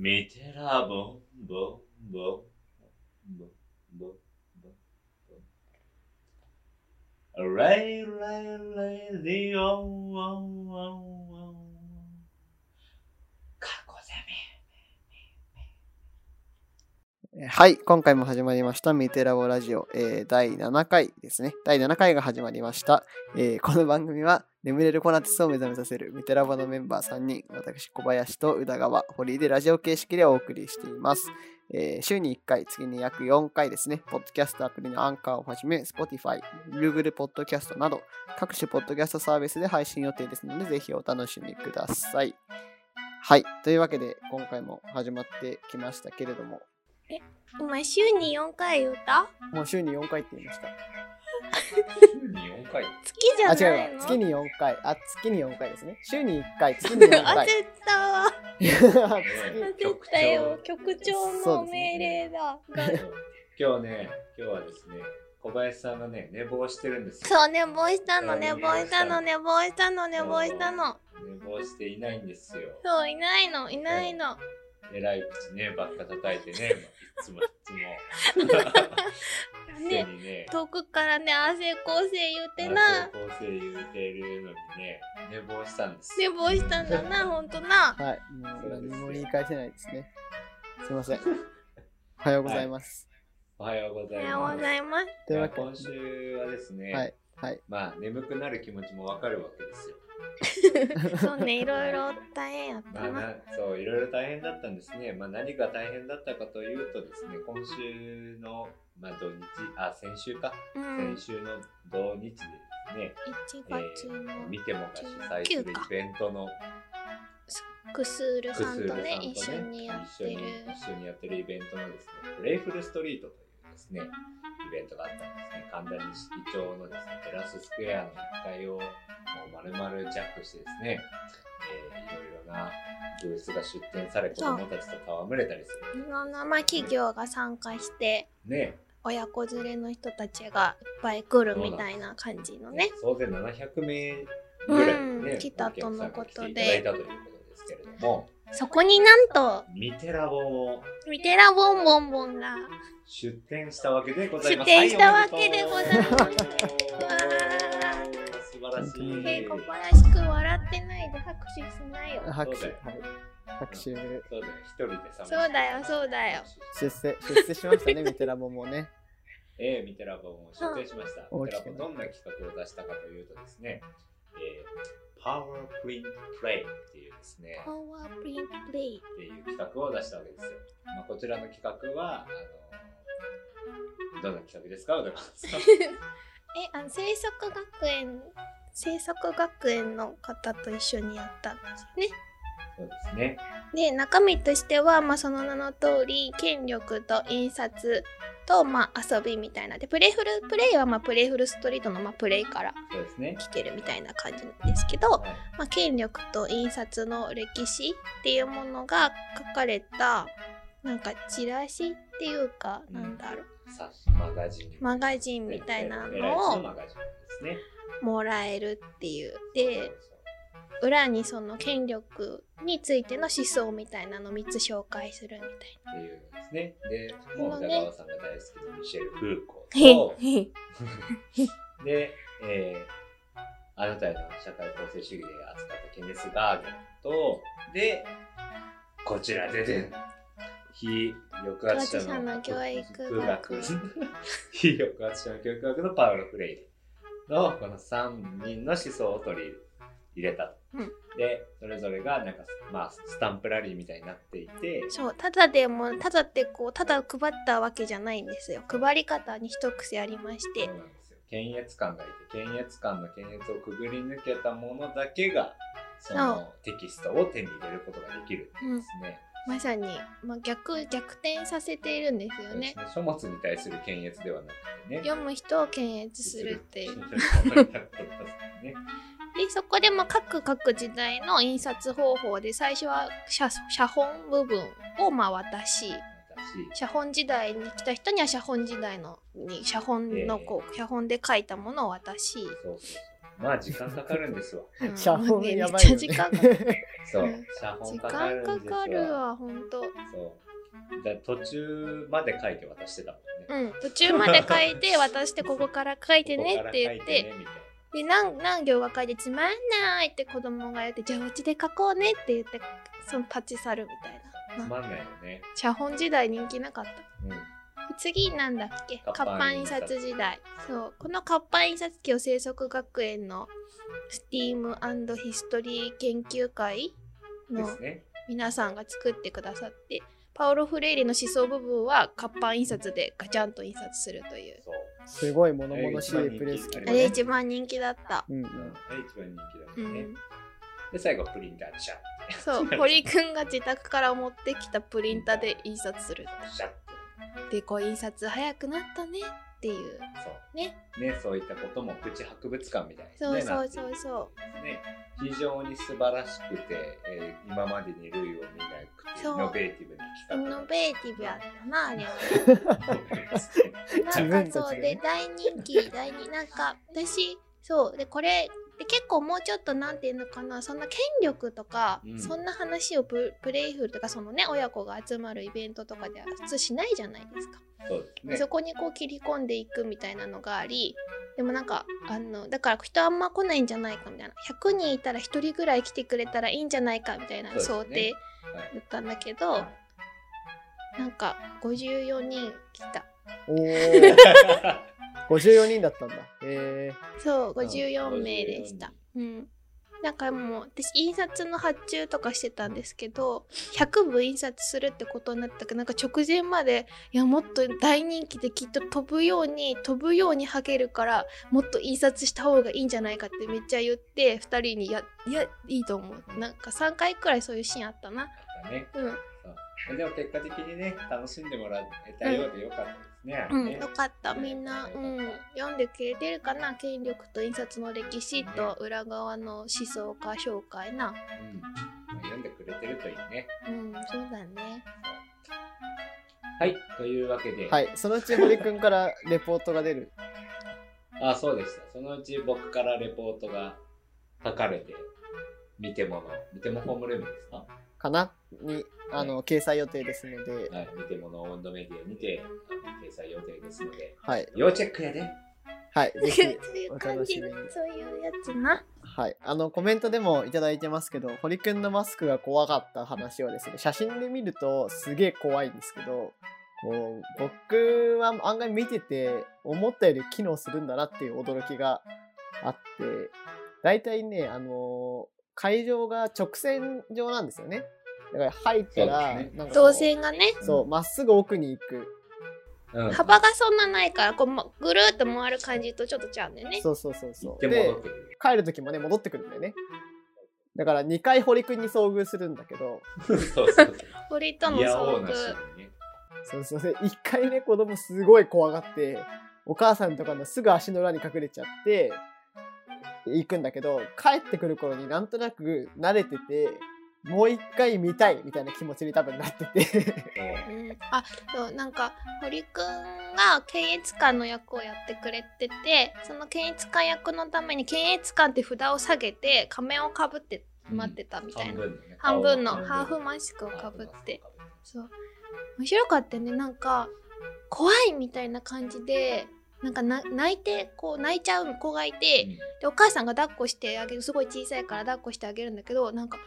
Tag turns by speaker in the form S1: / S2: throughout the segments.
S1: 見てらぼんぼんぼんぼんぼんぼんぼんレイレイレイディオ過去攻め
S2: はい、今回も始まりました、ミテラボラジオ、えー第7回ですね。第7回が始まりました。えーこの番組は、眠れるコナティスを目覚めさせるミテラボのメンバー3人、私、小林と宇田川、堀井でラジオ形式でお送りしています。えー週に1回、次に約4回ですね、ポッドキャストアプリのアンカーをはじめ、Spotify、Google ポッドキャストなど、各種ポッドキャストサービスで配信予定ですので、ぜひお楽しみください。はい、というわけで、今回も始まってきましたけれども、
S3: お前週に4回歌？
S2: もう週に4回って言いました。
S1: 週に4回？
S3: 月じゃ
S2: あ、
S3: ないの？
S2: 違うわ。月に4回。あ、月に4回ですね。週に1回、月に4
S3: 焦
S2: 回。
S3: ったわ。
S2: 月
S3: 焦ったよ。局長の命令だ。が
S1: 今日ね、今日はですね、小林さんがね、寝坊してるんですよ。
S3: そう、寝坊したの、寝坊したの、寝坊したの、寝坊したの。
S1: 寝坊していないんですよ。
S3: そう、いないの、いないの。
S1: えらい口ね、ばっか叩いてね、いつもいつも。
S3: ね、
S1: にね、
S3: 遠くからね、汗構成言って
S1: 構
S3: な。
S1: 成言うてるのにね、寝坊したんです
S3: 寝
S1: よ。
S3: 坊したんだな、ほんとな。
S2: はい。もう何も言い返せないですね。すいません。おはようございます。
S1: おはようご
S3: お
S1: ざいます。
S3: はようございます。
S2: というわけで
S1: 今週はですね、
S2: はい。はい。
S1: まあ眠くなる気持ちもわかるわけですよ。
S3: そうね、いろいろ大変やっ
S1: まあ
S3: たな。
S1: なそういろいろ大変だったんですね。まあ何が大変だったかというとですね、今週のまあ土日あ先週か、
S3: うん。
S1: 先週の土日でですね、
S3: 1
S1: え
S3: 月の
S1: ー、見てもが主催するイベントの
S3: クスール
S1: クスール
S3: さんとね、一緒にやってる。
S1: 一緒に一緒にやってるイベントのですね、プレイフルストリートというですね、イベントがあったんですね。神田錦町のですね、テラススクエアの1階をもう丸々ジャックしてですね、えーいろいろなブースが出展され、子供たちと戯れたりする。
S3: いろんなまあ企業が参加して、
S1: ね、
S3: 親子連れの人たちがいっぱい来るみたいな感じのね。
S1: 総勢700名ぐらいね、
S3: うん来たとのことで
S1: いただいたということですけれども、
S3: そこになんと、
S1: ミテラボも
S3: ミテラボンボンボンが
S1: 出展したわけでござい
S3: 出
S1: ます。
S3: 展したわけでございます。
S1: はい
S3: わ
S1: 素晴らしい。
S3: ーえー、小林くん笑ってないで拍手しないよ。
S2: 拍手。
S1: そうだよ
S2: はい。拍手。
S1: そうだよ、一人でさ。
S3: そうだよそうだよ。
S2: 出世、出世しましたね、ミテラボもね。
S1: ええミテラボも出展しました。
S2: うん
S1: ミテラボどんな企画を出したかというとですね、えー、パワープリントプレイっていうですね、
S3: パワープリントプレイ。
S1: っていう企画を出したわけですよ。まあ、こちらの企画は、あの、どんな企画ですか、小田さん。
S3: え、あの、生息学園、生息学園の方と一緒にやったんですよね。
S1: そうですね。
S3: で中身としては、まあ、その名の通り権力と印刷と、まあ、遊びみたいなでプレイフルプレイは、まあ、プレイフルストリートの、まあ、プレイから。来てるみたいな感じなんですけど、
S1: はい
S3: まあ、権力と印刷の歴史っていうものが書かれたなんかチラシっていうか、
S1: うん
S3: なんだろう
S1: マガジン。
S3: マガジンみたいなのを。もらえるっていうで裏にその権力についての思想みたいなの3つ紹介するみたいな。
S1: っていうんですね。で、もう
S3: そのね
S1: 宇田川さんが大好きなミシェル・フーコ
S3: へ
S1: ーと、
S3: へ
S1: で、えー、あなたへの社会構成主義で扱ったケネス・ガーゲンと、で、こちらででん。非抑圧者の
S3: 教育学
S1: 非抑圧者の教育学のパウロ・フレイリのこの3人の思想を取り入れた。
S3: うん。
S1: で、それぞれがなんか、まあ、スタンプラリーみたいになっていて、
S3: そうただでもただってこうただ配ったわけじゃないんですよ。配り方に一癖ありまして。
S1: そうなんですよ。検閲官がいて、検閲官の検閲をくぐり抜けたものだけが、そのテキストを手に入れることができるんですね。
S3: まさに、まあ、逆逆転させているんですよね。
S1: ね。書物に対する検閲ではなくてね。
S3: 読む人を検閲するっていう。
S1: ね。
S3: でそこでも各各時代の印刷方法で最初は写写本部分をまあ渡し
S1: 私
S3: 写本時代に来た人には写本時代のに写本のこう、写本で書いたものを渡し、
S1: そうそうそう。まあ時間かかるんですわ。
S3: うん
S2: 写本
S3: ね
S2: やばいよね
S3: めっちゃ時間かかる
S1: そう
S3: うん。
S1: 写本
S3: 時
S1: かかるんですわ。
S3: 間かかるわほんと
S1: じゃあ途中まで書いて渡してたもんね。
S3: うん、途中まで書いて渡してここから書いてねって言ってで何何行が書いてつまんないって子供が言ってじゃあうちで書こうねって言ってその立ち去るみたいな
S1: つまんないよね。
S3: 写本時代人気なかった
S1: うん。
S3: 次なんだっけ？
S1: 活
S3: 活版印
S1: 刷
S3: 刷時代そうこの活版印刷機を生息学園の STEAM& ヒストリー研究会の。皆さんが作ってくださってパオロ・フレイリの思想部分は活版印刷でガチャンと印刷するという。
S1: そう。
S2: すごい物々しいプレス機
S1: あ
S3: あれ一番人気だった。
S2: うんうん。
S1: うん。あれ一番人気だ
S3: う
S1: もんね。
S3: ん。
S1: で、最後、プリンターでシャッ。
S3: そう堀くんが自宅から持ってきたプリンターで印刷する
S1: シャッ。
S3: でこう印刷早くなったねっていう。
S1: そう。
S3: ね。
S1: ね、そういったこともプチ博物館みたいに、ね、
S3: そうそうそうそ
S1: ね、非常に素晴らしくて、えー今までに類を見なくてイノベーティブな
S3: うイ
S1: 企画
S3: ノベーティブやったなあれは。なんかそうで大人気大人なんか私そうでこれで結構もうちょっとなんていうのかなそんな権力とか、
S1: うん。
S3: そんな話をププレイフルとかそのね親子が集まるイベントとかでは普通しないじゃないですか。
S1: そね。
S3: そこにこう切り込んでいくみたいなのがありでもなんかあのだから人あんま来ないんじゃないかみたいな。100人いたら1人ぐらい来てくれたらいいんじゃないかみたいな想定
S1: はい。
S3: だったんだけど、なんか54人来た
S2: 54人だったんだ。へえ
S3: そう
S1: うん
S3: 54名でした。うん。なんかもう私印刷の発注とかしてたんですけど100部印刷するってことになったけどなんか直前までいやもっと大人気できっと飛ぶように飛ぶようにはげるからもっと印刷した方がいいんじゃないかってめっちゃ言って2人にやいやいいと思う。なんか3回くらいそういうシーンあったな。
S1: だね。
S3: うん。
S1: でも結果的にね、楽しんでもらえたようでよかったね。
S3: うん、
S1: ね。
S3: よかったみんな、うん、読んでくれてるかな？権力と印刷の歴史と裏側の思想家紹介な。
S1: うん。読んでくれてるといいね。
S3: うんそうだね。
S1: はい、というわけで、
S2: はいそのうち堀くんからレポートが出る。
S1: あ、そうでした。そのうち僕からレポートが書かれて、見てもの、見てもホームルームですか？
S2: かなにあの掲載予定ですので。
S1: はい、見てもの温度メディアにて、あの掲載予定ですので、
S2: はい。
S1: 要チェックやで。
S2: はい。ぜひ お楽しみに。
S3: そういうやつな。
S2: はい。あの、コメントでもいただいてますけど、堀くんのマスクが怖かった話はですね、写真で見るとすげえ怖いんですけど、こう、僕は案外見てて、思ったより機能するんだなっていう驚きがあって、大体ね、あのー会場が直線上なんですよね。だから入ったら、
S1: ね
S2: なん
S3: 動線がね
S2: そう、まっすぐ奥に行く。
S1: うん、
S3: 幅がそんなないからこう、ま、ぐるーっと回る感じとちょっとちゃうんだよね
S2: そうそうそうそう。
S1: 行って戻ってくる。
S2: 帰る時もね、戻ってくるんだよね。だから2回堀くんに遭遇するんだけど、
S1: そうそうそう。
S3: 堀との遭遇
S1: にね。
S2: うそうで、一回ね、子供すごい怖がって、お母さんとかのすぐ足の裏に隠れちゃって、行くんだけど、帰ってくる頃になんとなく慣れてて、もう一回見たいみたいな気持ちに多分なってて。
S1: そう
S3: うん、あそうなんか堀くんが検閲官の役をやってくれててその検閲官役のために検閲官って札を下げて仮面をかぶって待ってたみたいな、
S1: 半分のね。
S3: 半分の
S1: 顔
S3: ハーフマスクをかぶって。そう。面白かったよね。なんか怖いみたいな感じでなんかな泣いてこう泣いちゃう子がいて、でお母さんが抱っこしてあげるすごい小さいから抱っこしてあかるんだけどなんか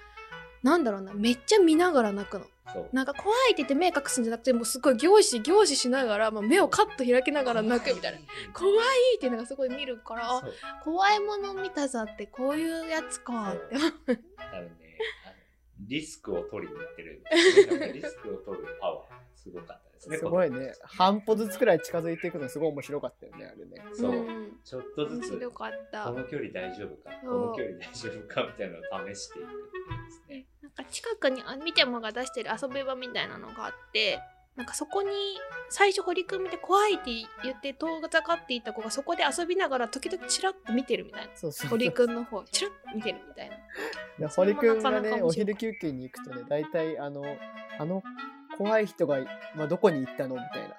S3: なんだろうなめっちゃ見ながら泣くの。なんか怖いって言って目隠すんじゃなくてもうすごい凝視凝視しながら、まあ、目をカッと開きながら泣くみたいな。怖いっていうのがすごい見るから怖いもの見たさってこういうやつか。って
S1: 多分ね、リスクを取りに行ってる。リスクを取るパワー、すごかったです
S2: ごいね。半歩ずつくらい近づいていくのすごい面白かったよね、あれね。
S1: そう、
S3: ん
S1: ちょっとずつ、
S3: 面白かった
S1: この距離大丈夫か、この距離大丈夫かみたいなのを試していくっていうですね。
S3: なんか近くにあ見てもが出してる遊び場みたいなのがあってなんかそこに最初堀くん見て怖いって言って遠ざかっていった子がそこで遊びながら時々チラッと見てるみたいな
S2: そうそう。
S3: 堀くんの方チラッと見てるみたいな
S2: で堀くんがね、お昼休憩に行くとね、大体あの、あの怖い人が、まあ、どこに行ったのみたい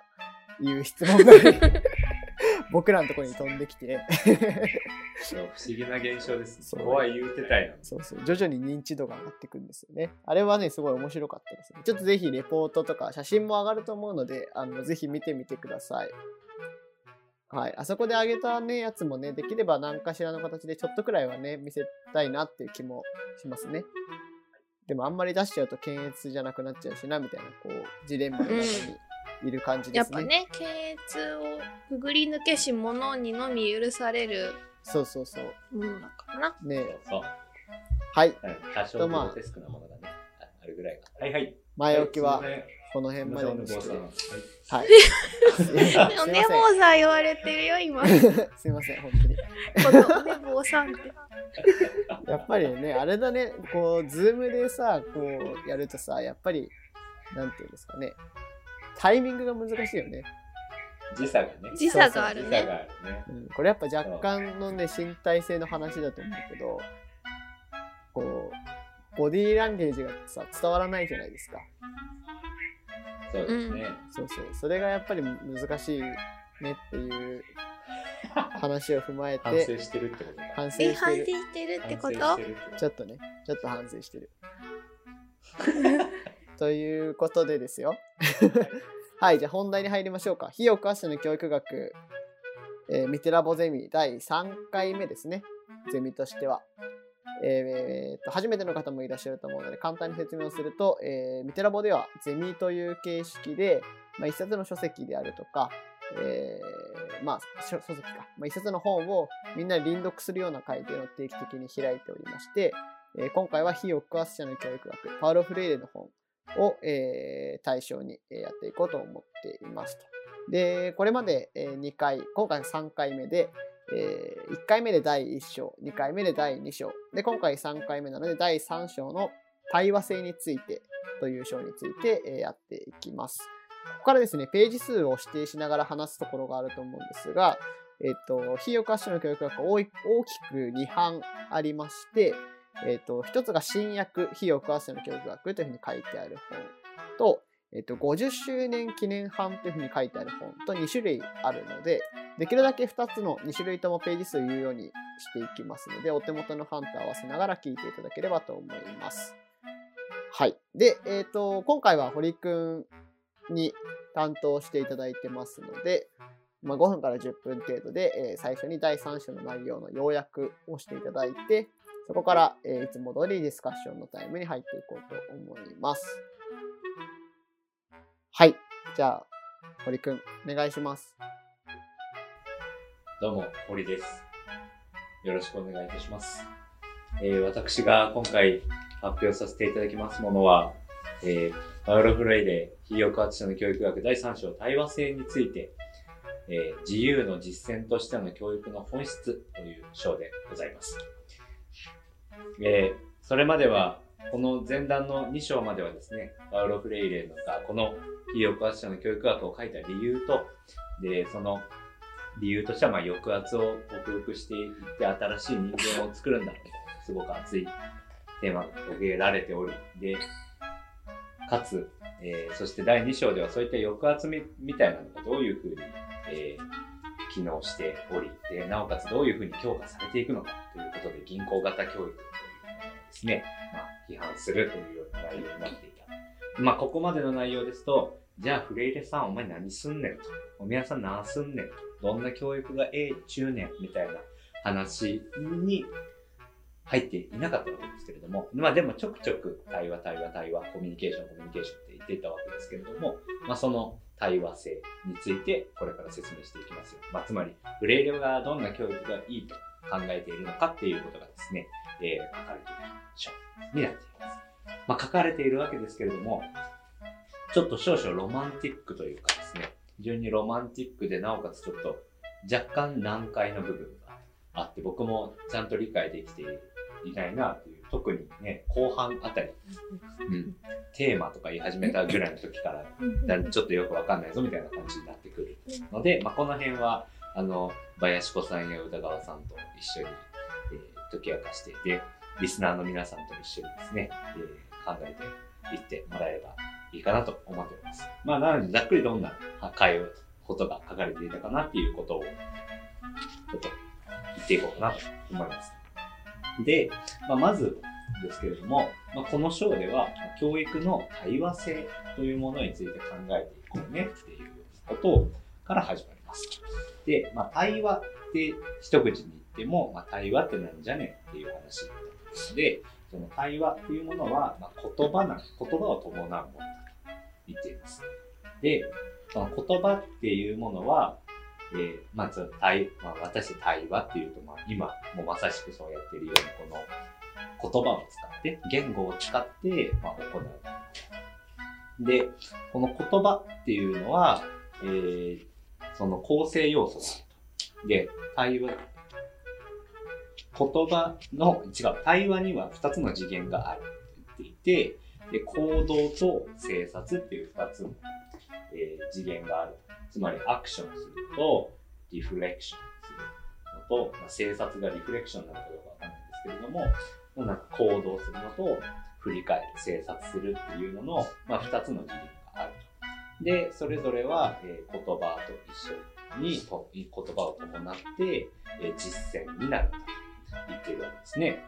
S2: な、いう質問がね 僕らのところに飛んできて
S1: そう不思議な現象ですね。
S2: そう
S1: ここは言うてたいのに。
S2: そうそう、徐々に認知度が上がっていくんですよね。あれはね、すごい面白かったですね。ちょっとぜひレポートとか写真も上がると思うので、あのぜひ見てみてください。はい。あそこで上げたね、やつもね、できれば何かしらの形でちょっとくらいはね、見せたいなっていう気もしますね。でもあんまり出しちゃうと検閲じゃなくなっちゃうしな、みたいな、こう、ジレンマの中にいる感じですね。
S3: やっぱね検閲をくぐり抜けし者にのみ許される
S2: そうそうそう。
S3: ものだからな
S2: ね
S1: そうそう。
S2: はい。
S1: うん多少グロテスクなものがね、ああるぐらいが。はいはい。
S2: 前置きは
S1: はい
S2: この辺までにして。はい。
S3: おねぼうさん言われてるよ今こ
S2: すいません、本当に。
S3: のおねぼうさんって
S2: やっぱりね、あれだね、こう、ズームでさ、こう、やるとさ、やっぱり、なんていうんですかね、タイミングが難しいよね。
S1: 時差がね。
S3: 時差があ
S1: 時差
S3: るね
S1: があるね。
S2: うん、これやっぱ若干のね、身体性の話だと思うけど、こう、ボディーランゲージがさ、伝わらないじゃないですか。
S1: そうですね。
S2: そうそう。それがやっぱり難しいねっていう話を踏まえ
S1: 反
S2: て、
S1: 省してるってことだ。
S2: 反省
S3: え反省
S2: してる。
S3: ってこと
S2: ちょっとね、ちょっと反省してる。ということでですよ。はい、じゃあ本題に入りましょうか。費用詳しの教育学、えーミテラボゼミ第3回目ですね。ゼミとしては。えーと初めての方もいらっしゃると思うので簡単に説明をすると、えーミテラボではゼミという形式で、まあ、一冊の書籍であるとか、えーまあ、書籍か、まあ、一冊の本をみんなで輪読するような会というのを定期的に開いておりまして、えー今回は非抑圧者の教育学、パウロ・フレイレの本を、えー対象にやっていこうと思っていますと。で、これまで2回、今回3回目で、え1回目で第1章、2回目で第2章、で、今回3回目なので第3章の対話性についてという章についてえーやっていきます。ここからですね、ページ数を指定しながら話すところがあると思うんですが、えっ、と、非抑圧者の教育学は大きく2班ありまして、えっ、と、一つが新訳、非抑圧者の教育学というふうに書いてある本と、えっ、と、50周年記念版というふうに書いてある本と2種類あるので、できるだけ2つの2種類ともページ数を言うようにしていきますので、お手元の版と合わせながら聞いていただければと思います。はい。で、えっ、と、今回は堀くんに担当していただいてますので、まあ、5分から10分程度で、えー最初に第3章の内容の要約をしていただいて、そこから、えーいつも通りディスカッションのタイムに入っていこうと思います。はい。じゃあ、堀くん、お願いします。
S1: どうも、堀です。よろしくお願いいたします。えー私が今回発表させていただきますものは、えーパウロ・フレイレ、非抑圧者の教育学第3章対話性について、えー自由の実践としての教育の本質という章でございます。えーそれまでは、この前段の2章まではですね、パウロ・フレイレのがこの非抑圧者の教育学を書いた理由と、で、その理由としては、まあ、抑圧を克服していって新しい人間を作るんだみたいな、すごく熱いテーマが遂げられており、で、かつ、えーそして第2章ではそういった抑圧みみたいなのがどういうふうに、えー機能しており、で、なおかつどういうふうに強化されていくのかということで、銀行型教育というものをですね、まあ、批判するというような内容になっていた。まあ、ここまでの内容ですと、じゃあ、フレイレさん、お前何すんねんと。おみやさん何すんねんと。どんな教育がええ中年みたいな話に入っていなかったわけですけれども、まあでもちょくちょく対話、対話、対話、コミュニケーション、コミュニケーションって言っていたわけですけれども、まあその対話性についてこれから説明していきますよ。まあつまり、フレイレがどんな教育がいいと考えているのかっていうことがですね、えー書かれている章になっています。まあ書かれているわけですけれども、ちょっと少々ロマンティックというかですね、非常にロマンティックで、なおかつちょっと若干難解な部分があって、僕もちゃんと理解できていないなという、特にね、後半あたり、うん、テーマとか言い始めたぐらいの時から、ちょっとよくわかんないぞみたいな感じになってくるので、まあ、この辺は、あの、林子さんや宇田川さんと一緒に、えー解き明かして、で、リスナーの皆さんと一緒にですね、えー考えていってもらえればいいかなと思っております。まあ、なので、ざっくりどんな会話、ことが書かれていたかなっていうことを、ちょっと言っていこうかなと思います。で、まあ、まずですけれども、まあ、この章では教育の対話性というものについて考えていこうねっていうことから始まります。で、まあ、対話って一口に言っても、まあ、対話ってなんじゃねっていう話で、その対話っていうものは、まあ、言葉な、言葉を伴うものだ言っています。で、その言葉っていうものは、えー、まず対、まあ、私対話っていうと、まあ、今もまさしくそうやってるように、この言葉を使って、言語を使って、まあ、行う。で、この言葉っていうのは、えー、その構成要素だで、対話、言葉の、違う、対話には2つの次元があるって言っていて、で、行動と生殺っていう2つの、えー、次元がある。つまりアクションすると、リフレクションするのと、まあ、生殺がリフレクションなのかどうかわかんないんですけれども、なんか行動するのと、振り返る、生殺するっていうのの、まあ、2つの次元があると。で、それぞれは、えー、言葉と一緒に言葉を伴って、えー、実践になると言っているわけですね。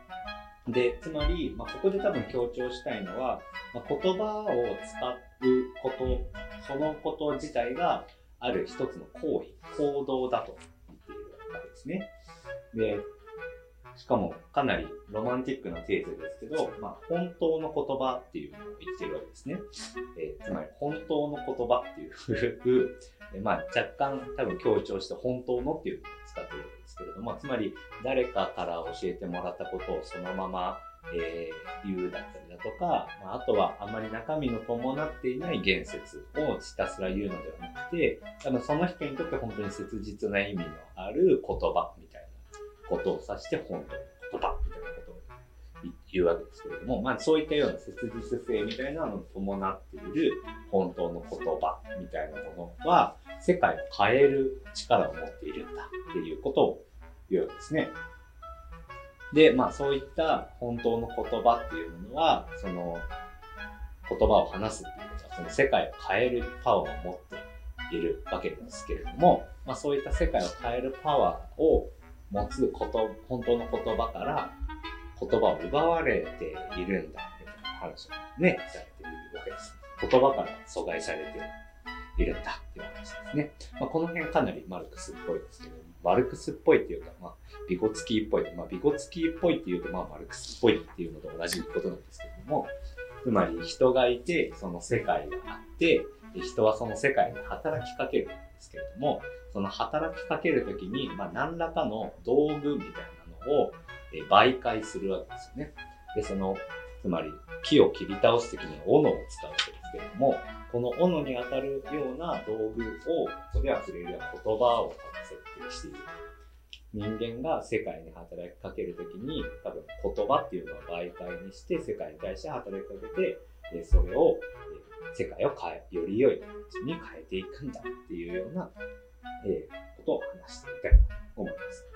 S1: で、つまり、まあ、ここで多分強調したいのは、まあ、言葉を使うこと、そのこと自体がある一つの行為、行動だと言っているわけですね。で、しかもかなりロマンティックなテーゼですけど、まあ、本当の言葉っていうのを言ってるわけですね。えー、つまり本当の言葉っていうえまあ、若干多分強調して本当のっていうのを使ってるわけですけれども、つまり誰かから教えてもらったことをそのまま、えー、言うだったりだとか、まあ、あとはあまり中身の伴っていない言説をひたすら言うのではなくて、多分その人にとって本当に切実な意味のある言葉ことを指して本当の言葉みたいなことを言うわけですけれども、まあそういったような切実性みたいなのを伴っている本当の言葉みたいなものは、世界を変える力を持っているんだっていうことを言うわけですね。で、まあそういった本当の言葉っていうものは、その言葉を話すっていうことは、その世界を変えるパワーを持っているわけですけれども、まあそういった世界を変えるパワーを持つこと、本当の言葉から言葉を奪われているんだみたいな話をね、されているわけです。言葉から阻害されているんだっていう話ですね。まあ、この辺かなりマルクスっぽいですけど、マルクスっぽいっていうか、まあ、ビゴツキーっぽい。まあ、ビゴツキーっぽいっていうと、まあ、マルクスっぽいっていうのと同じことなんですけども、つまり人がいて、その世界があって、人はその世界に働きかけるですけれども、その働きかけるときに、まあ、何らかの道具みたいなのを、媒介するわけですよね。で、その、つまり木を切り倒すときに斧を使うわけですけれども、この斧に当たるような道具を、それは触れるような言葉を設定している。人間が世界に働きかけるときに、多分言葉っていうのを媒介にして世界に対して働きかけて、それを、世界を変え、より良い形に変えていくんだっていうような、えー、ことを話してみたいと思います。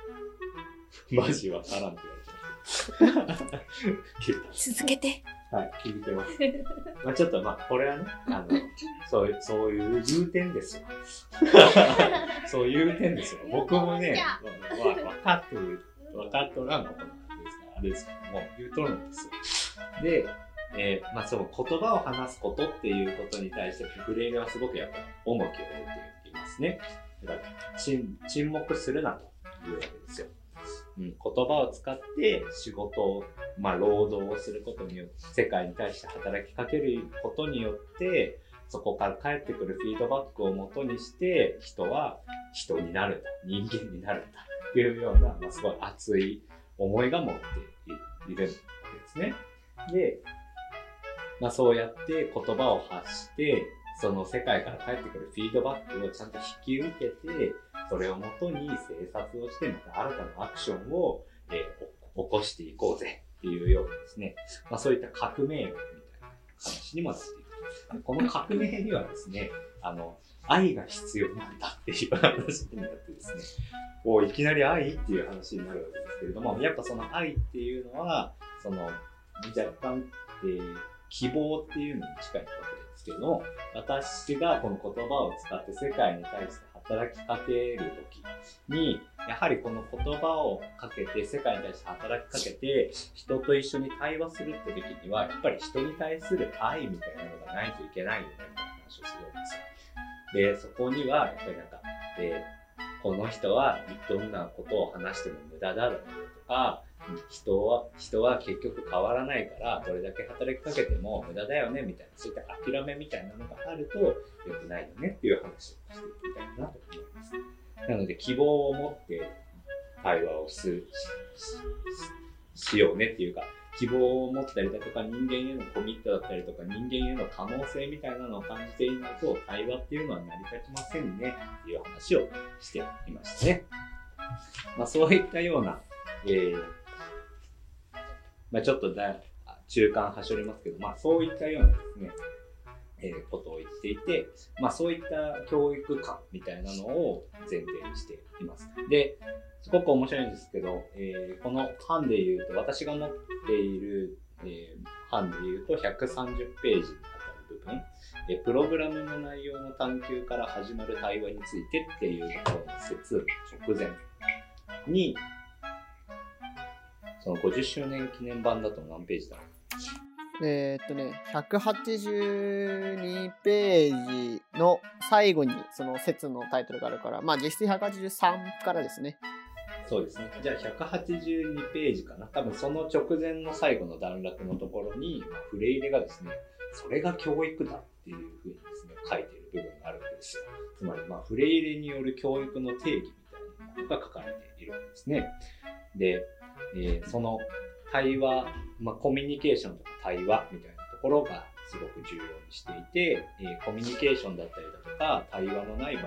S1: マジわからんって言われてます。
S3: 続けて。
S1: はい、聞いてます。まあちょっとまあ、これはね、あの、そういう、そういう言う点ですよ。そういう点ですよ。僕もね、わ、分かってる、分かっとらんことなんですから、あれですけども、言うとるんですよ。で、えー、まあその言葉を話すことっていうことに対して、フレーレはすごくやっぱ重きを置いていますね。だから沈黙するなというわけですよ。うん、言葉を使って仕事を、まあ、労働をすることによって、世界に対して働きかけることによって、そこから返ってくるフィードバックをもとにして、人は人になるんだ、人間になるんだ、というような、まあ、すごい熱い思いが持っているわけですね。で、まあ、そうやって言葉を発して、その世界から返ってくるフィードバックをちゃんと引き受けて、それをもとに生活をして、また新たなアクションを、えー、起こしていこうぜっていうようなですね、まあ、そういった革命みたいな話にもなっている。この革命にはですね、あの、愛が必要なんだっていう話になってですね、こういきなり愛っていう話になるわけですけれども、やっぱその愛っていうのは、その、若干、えー、希望っていうのに近いわけですけど、私がこの言葉を使って世界に対して働きかける時にやはりこの言葉をかけて世界に対して働きかけて人と一緒に対話するって時にはやっぱり人に対する愛みたいなのがないといけないよねみたいな話をするんですよ。でそこにはやっぱりなんか、えー、この人はどんなことを話しても無駄だだとか人は人は結局変わらないからどれだけ働きかけても無駄だよねみたいなそういった諦めみたいなのがあると良くないよねっていう話をしていきたいなと思います。なので希望を持って対話をすしようねっていうか希望を持ったりだとか人間へのコミットだったりとか人間への可能性みたいなのを感じていないと対話っていうのは成り立ちませんねっていう話をしていましたね。まあ、そういったような、えーまあ、ちょっとだ中間はしょりますけど、まあ、そういったようなですね、えー、ことを言っていて、まあ、そういった教育観みたいなのを前提にしています。で、すごく面白いんですけど、えー、この版で言うと、私が持っている、えー、版で言うと130ページにあたる部分、えプログラムの内容の探求から始まる対話についてっていうところの説直前に、その50周年記念版だと何ページだ？
S2: えー、っとね、182ページの最後にその説のタイトルがあるから、まあ実質183からですね。
S1: そうですね。じゃあ182ページかな。多分その直前の最後の段落のところに、まあ、フレイレがですね、それが教育だっていうふうにですね、書いている部分があるわけですよ。つまり、まあ、フレイレによる教育の定義みたいなものが書かれているわけですね。で、えー、その対話、まあ、コミュニケーションとか対話みたいなところがすごく重要にしていて、えー、コミュニケーションだったりだとか対話のない場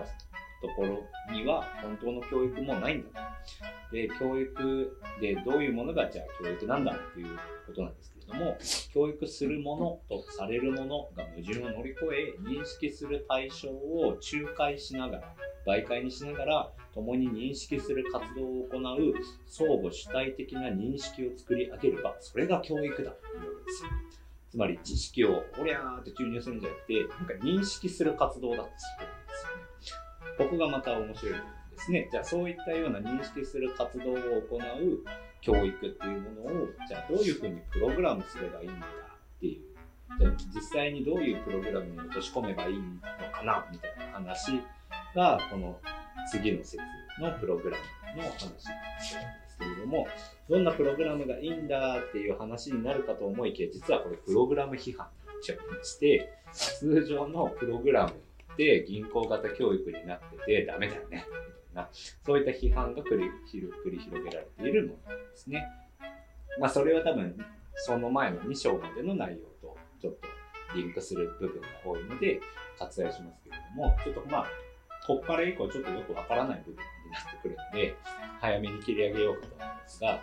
S1: ところには本当の教育もないんだと。で、教育でどういうものがじゃあ教育なんだっていうことなんですけれども、教育するものとされるものが矛盾を乗り越え、認識する対象を仲介しながら、媒介にしながら、共に認識する活動を行う相互主体的な認識を作り上げる場、それが教育だというわけですよ。つまり知識をおりゃーって注入するんじゃなくて、なんか認識する活動だってするんですよね。ここがまた面白いですね。じゃあそういったような認識する活動を行う教育っていうものを、じゃあどういうふうにプログラムすればいいんだっていう。じゃあ実際にどういうプログラムに落とし込めばいいのかなみたいな話が、この次の説のプログラムの話なんですけれども、どんなプログラムがいいんだっていう話になるかと思いきや、実はこれプログラム批判になっちゃいまして、通常のプログラムって銀行型教育になっててダメだよね、みたいな、そういった批判が繰り繰り広げられているものですね。まあそれは多分その前の2章までの内容とちょっとリンクする部分が多いので割愛しますけれども、ちょっとまあこっから以降ちょっとよくわからない部分になってくるので、早めに切り上げようかと思うんですが、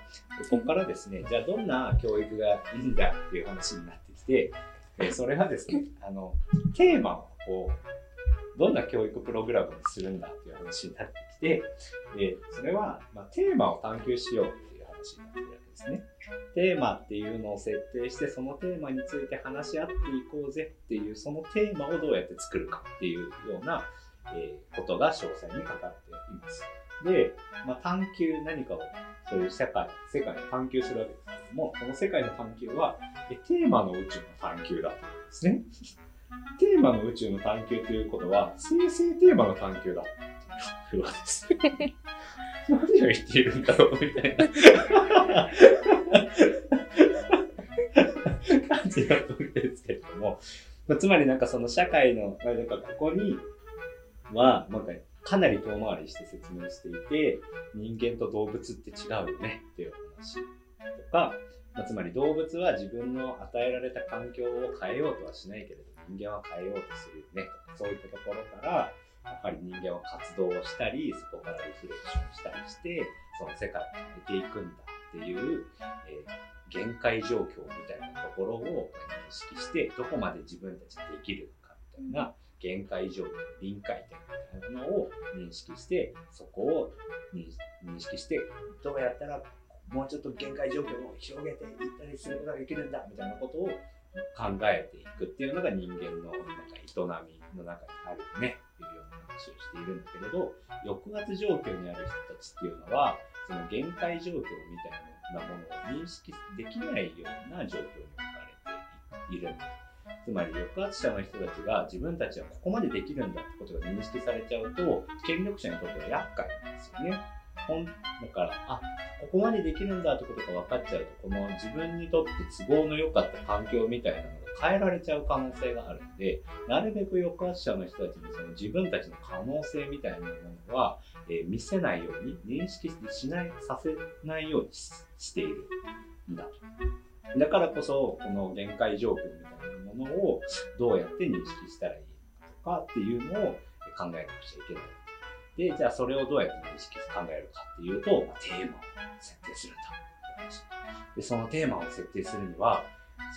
S1: ここからですね、じゃあどんな教育がいいんだっていう話になってきて、それはですね、あの、テーマをどんな教育プログラムにするんだっていう話になってきて、でそれは、ま、テーマを探求しようっていう話になってるわけですね。テーマっていうのを設定して、そのテーマについて話し合っていこうぜっていう、そのテーマをどうやって作るかっていうような、えー、ことが詳細に書かれています。で、まあ、探求、何かを、そういう世界、世界を探求するわけですけれども、この世界の探求は、えテーマの宇宙の探求だというんですね。テーマの宇宙の探求ということは、生成テーマの探求だというわけです。何を言っているんだろうみたいな 感じだと思うんですけれども、つまりなんかその社会の、なんかここには、なんかかなり遠回りして説明していて、人間と動物って違うよねっていう話とか、まあ、つまり動物は自分の与えられた環境を変えようとはしないけれど、人間は変えようとするよねと。か、そういったところから、やっぱり人間は活動をしたり、そこからリフレクションしたりして、その世界を変えていくんだっていう、えー、限界状況みたいなところを認識して、どこまで自分たちできるのかみたいな、限界状況、臨界点みたいなものを認識して、そこを認識して、どうやったらもうちょっと限界状況を広げていったりすることができるんだみたいなことを考えていくっていうのが人間のなんか営みの中にあるよねっていうような話をしているんだけれど抑圧状況にある人たちっていうのはその限界状況みたいなものを認識できないような状況に置かれている。んだつまり抑圧者の人たちが自分たちはここまでできるんだってことが認識されちゃうと権力者にとっては厄介なんですよね。ほんだからあここまでできるんだってことが分かっちゃうとこの自分にとって都合の良かった環境みたいなのが変えられちゃう可能性があるのでなるべく抑圧者の人たちにその自分たちの可能性みたいなものは、えー、見せないように認識しないさせないようにしているんだとだからこそこの限界状況みたいなものをどうやって認識したらいいのかっていうのを考えなくちゃいけない。で、じゃあそれをどうやって認識考えるかっていうと、まあ、テーマを設定するんだ。で、そのテーマを設定するには、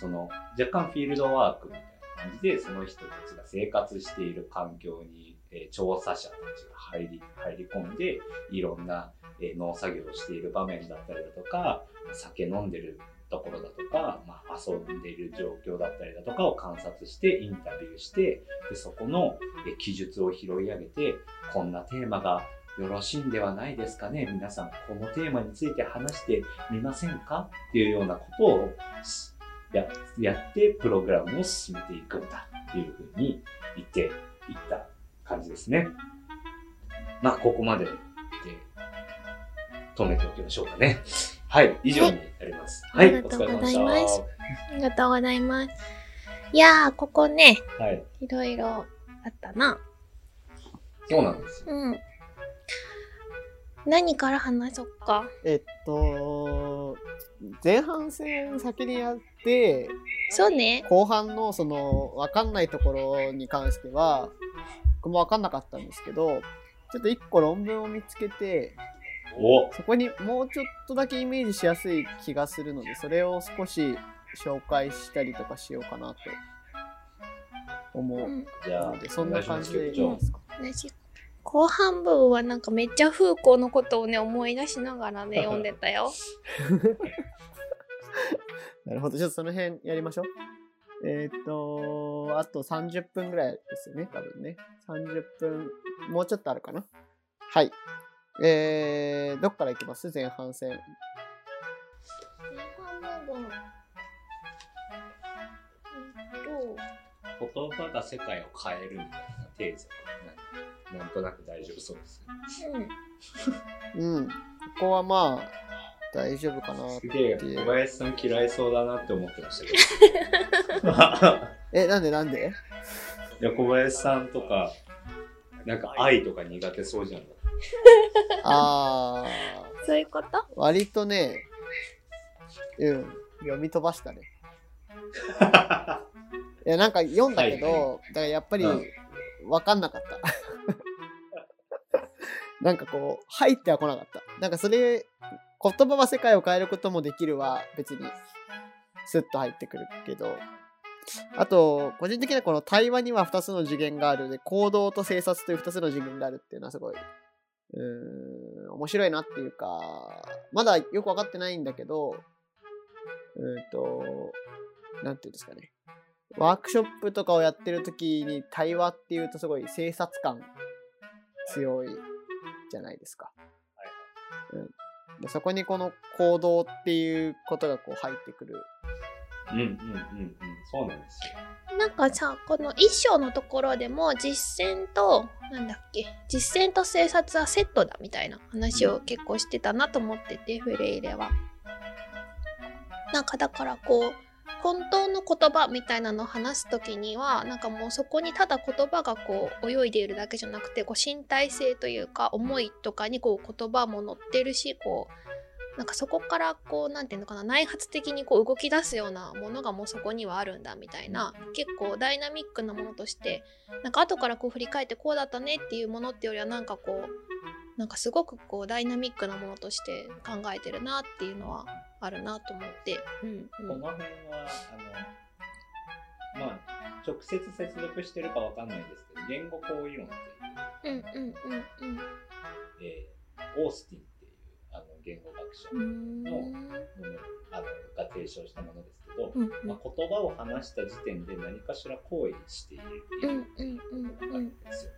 S1: その若干フィールドワークみたいな感じで、その人たちが生活している環境に、え、調査者たちが入り、入り込んで、いろんな、え、農作業をしている場面だったりだとか、酒飲んでるところだとか、まあ、遊んでいる状況だったりだとかを観察してインタビューしてでそこの記述を拾い上げてこんなテーマがよろしいんではないですかね？皆さんこのテーマについて話してみませんか？っていうようなことをややってプログラムを進めていくんだっていうふうに言っていった感じですね。まあここまでで止めておきましょうかね。はい、以上になります。はい、
S3: ありがとうございます。ありがとうございます。いやー、ここね、はい、いろいろあったな。
S1: そうなんですよ。
S3: うん。何から話そうか。
S2: えっと、前半戦先にやって、
S3: そうね。
S2: 後半のその、わかんないところに関しては、僕もわかんなかったんですけど、ちょっと一個論文を見つけて、そこにもうちょっとだけイメージしやすい気がするので、それを少し紹介したりとかしようかなと思うので、うん、そんな感じでいいですか
S3: 後半部はなんかめっちゃ風光のことをね思い出しながらね 読んでたよ。
S2: なるほど。ちょっとその辺やりましょう。えっ、ー、と、あと30分ぐらいですよね、多分ね。30分、もうちょっとあるかな。はい。えー、どっからいきます？前半戦。前半部分。
S1: 言葉が世界を変えるみたいなテーゼななんとなく大丈夫そうです
S2: うん。うん。ここはまあ、大丈夫かな
S1: すげえ、小林さん嫌いそうだなって思ってましたけ
S2: ど。え、なんでなんで？
S1: いや、小林さんとか、なんか愛とか苦手そうじゃん。
S2: ああ。
S3: そういうこと？
S2: 割とね、うん、読み飛ばしたね。いや、なんか読んだけど、はいはい、だからやっぱり分かんなかった。なんかこう、入ってはこなかった。なんかそれ、言葉は世界を変えることもできるは別にスッと入ってくるけど、あと、個人的にはこの対話には2つの次元があるで、行動と生殺という2つの次元があるっていうのはすごいうん、面白いなっていうか、まだよくわかってないんだけど、うんと、なんていうんですかね。ワークショップとかをやってる時に対話っていうとすごい生殺感強いじゃないですか。うん、でそこにこの行動っていうことがこう入ってくる
S1: うんうんうんうん、そうなんです
S3: よ。なんかさ、この一章のところでも実践と、なんだっけ、実践と生殺はセットだみたいな話を結構してたなと思ってて、フレイレは。なんかだからこう、本当の言葉みたいなのを話す時にはなんかもうそこにただ言葉がこう泳いでいるだけじゃなくてこう身体性というか思いとかにこう言葉も載ってるしこうなんかそこからこう何て言うのかな内発的にこう動き出すようなものがもうそこにはあるんだみたいな結構ダイナミックなものとしてなんか後からこう振り返ってこうだったねっていうものっていうよりはなんかこうなんかすごくこうダイナミックなものとして考えてるなっていうのはあるなと思って、うんうん、
S1: この辺はあのまあ直接接続してるかわかんないですけど言語行為論っていう、うんうんうんうん。えー、オースティンあの言語学者のものあのが提唱したものですけど、
S3: うん
S1: まあ、言葉を話した時点で何かしら行為しているっていうことがあるんですよ。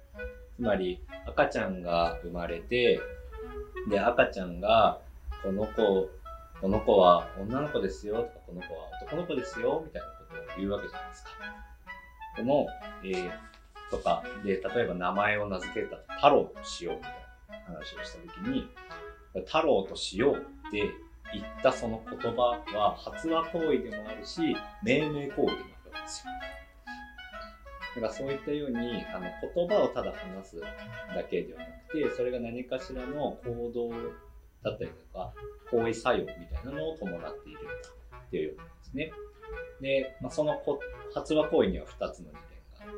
S1: つまり赤ちゃんが生まれてで赤ちゃんがこの子この子は女の子ですよとかこの子は男の子ですよみたいなことを言うわけじゃないですか。この、えーとかで例えば名前を名付けた太郎としようみたいな話をした時に太郎としようって言ったその言葉は発話行為でもあるし命名行為でもあるわけですよ。だからそういったようにあの言葉をただ話すだけではなくてそれが何かしらの行動だったりとか行為作用みたいなのを伴っているんだっていうようなんですね。で、まあ、その発話行為には2つの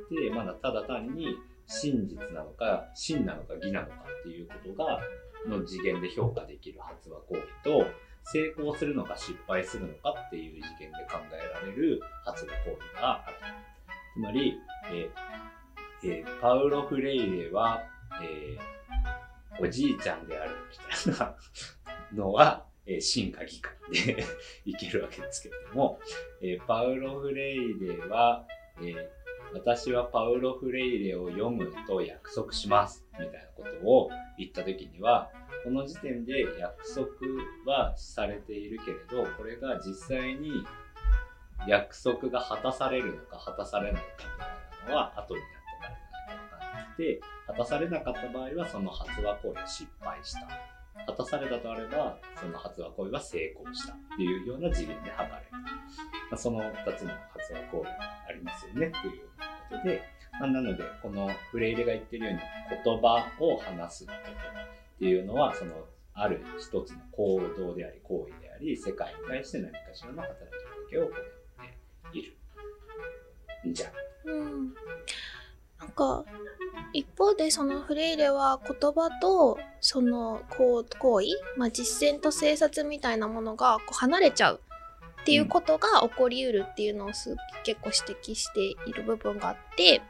S1: 次元があってまだただ単に真実なのか真なのか偽なのかっていうことがの次元で評価できる発話行為と成功するのか失敗するのかっていう次元で考えられる発話行為がある。つまり、ええパウロ・フレイレは、えおじいちゃんであるみたいなのは、えー真か偽かで いけるわけですけれども、えーパウロ・フレイレは、え私はパウロ・フレイレを読むと約束しますみたいなことを言った時にはこの時点で約束はされているけれどこれが実際に約束が果たされるのか果たされないかみたいなのは後になってからじゃないか分からなくて果たされなかった場合はその発話行為は失敗した。果たされたとあればその発話行為は成功したっていうような次元で測れる、まあ、その2つの発話行為がありますよねっていうことで、まあ、なのでこのフレイレが言ってるように言葉を話すことっていうのはそのある一つの行動であり行為であり世界に対して何かしらの働きかけを行っている。んじゃ
S3: うん。なんか一方でそのフレイレは言葉とその行為、まあ、実践と政策みたいなものがこう離れちゃうっていうことが起こりうるっていうのを結構指摘している部分があって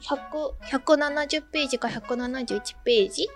S3: 100 170ページか171ページ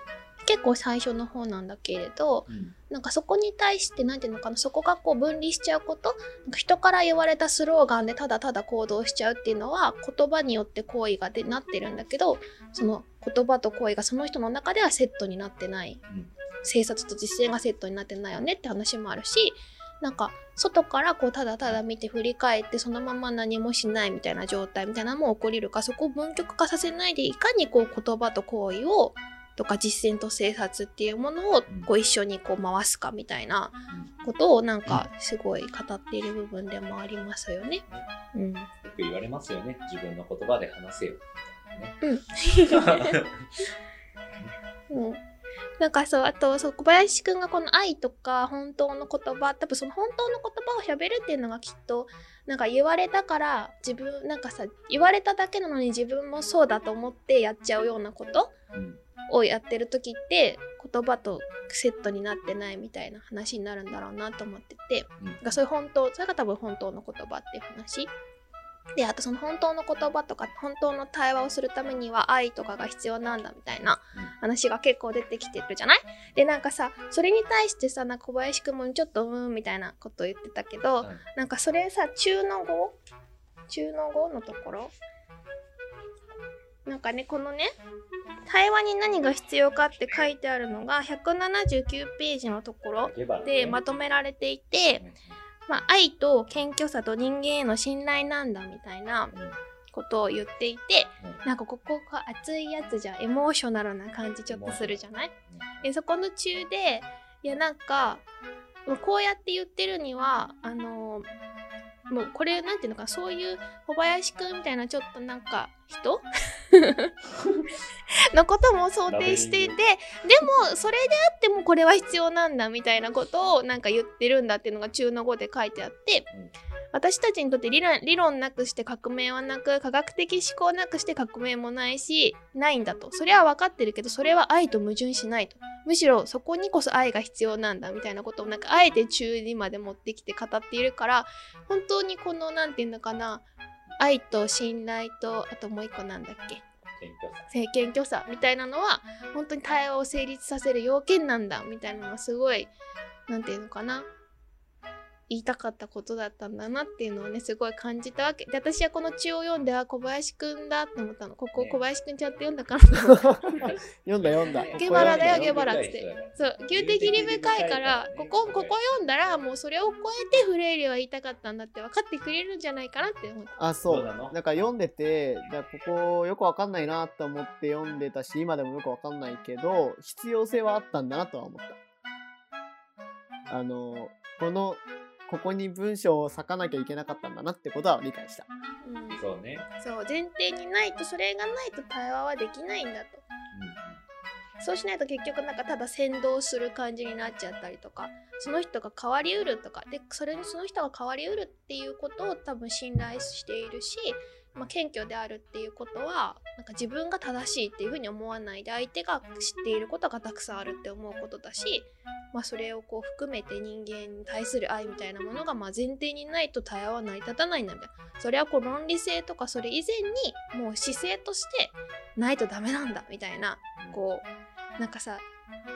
S3: 結構最初の方なんだけれど
S1: うん。
S3: なんかそこに対して何ていうのかなそこがこう分離しちゃうことなんか人から言われたスローガンでただただ行動しちゃうっていうのは言葉によって行為がでなってるんだけどその言葉と行為がその人の中ではセットになってない。
S1: うん。
S3: 政策と実践がセットになってないよねって話もあるしなんか外からこうただただ見て振り返ってそのまま何もしないみたいな状態みたいなのも起こりるかそこを分極化させないでいかにこう言葉と行為をとか実践と政策っていうものをこう一緒にこう回すかみたいなことをなんかすごい語っている部分でもありますよね。うん。
S1: よく言われますよね自分の言葉で話せよ
S3: うん。
S1: みたいなね
S3: うん。なんかそう、あと、そう、小林くんがこの愛とか本当の言葉、多分その本当の言葉を喋るっていうのがきっと、なんか言われたから自分、なんかさ、言われただけなのに自分もそうだと思ってやっちゃうようなこと？
S1: うん
S3: をやってる時って、言葉とセットになってないみたいな話になるんだろうなと思ってて、
S1: うん。
S3: そういう本当、それが多分本当の言葉っていう話。で、あとその本当の言葉とか、本当の対話をするためには愛とかが必要なんだみたいな話が結構出てきてるじゃない？で、なんかさ、それに対してさ、なんか小林くんもちょっとうーんみたいなこと言ってたけど、
S1: はい。
S3: なんかそれさ、中の語？中の語のところ？なんかね、このね、対話に何が必要かって書いてあるのが179ページのところでまとめられていて、まあ、愛と謙虚さと人間への信頼なんだみたいなことを言っていて、
S1: うん。
S3: なんかここが熱いやつじゃエモーショナルな感じちょっとするじゃない？でそこの中でいやなんかこうやって言ってるにはあのもうこれなんていうのかなそういう小林くんみたいなちょっとなんか人？のことも想定していてでもそれであってもこれは必要なんだみたいなことをなんか言ってるんだっていうのが中の語で書いてあって、
S1: うん
S3: 私たちにとって理論理論なくして革命はなく科学的思考なくして革命もないしないんだと。それは分かってるけどそれは愛と矛盾しないと。むしろそこにこそ愛が必要なんだみたいなことをなんかあえて中にまで持ってきて語っているから本当にこのなんていうのかな愛と信頼とあともう一個なんだっけ？
S1: 謙虚さ。
S3: 政権虚さみたいなのは本当に対話を成立させる要件なんだみたいなのがすごいなんていうのかな言いたかったことだったんだなっていうのをねすごい感じたわけ。で私はこの血を読んであ小林くんだって思ったの。ここ
S1: ね
S3: 小林くんちゃって読んだから
S2: 読んだ読んだ。
S3: ゲバラだよゲバラっつってそう牛的に深いから。ここここ読んだらもうそれを超えてフレイレは言いたかったんだって分かってくれるんじゃないかなって思った。
S2: あ、そう。
S1: なの？
S2: なんか読んでて、だここよくわかんないなと思って読んでたし、今でもよくわかんないけど、必要性はあったんだなとは思った。あの、この、ここに文章を割かなきゃいけなかったんだなってことは理解した。
S3: うん
S1: そうね。
S3: そう前提にないとそれがないと対話はできないんだとそうしないと結局なんかただ先導する感じになっちゃったりとかその人が変わりうるとかでそれにその人が変わりうるっていうことを多分信頼しているし、まあ、謙虚であるっていうことはなんか自分が正しいっていうふうに思わないで相手が知っていることがたくさんあるって思うことだし、まあ、それをこう含めて人間に対する愛みたいなものがまあ前提にないと対話は成り立たないんだみたいなそれはこう論理性とかそれ以前にもう姿勢としてないとダメなんだみたいなこうなんかさ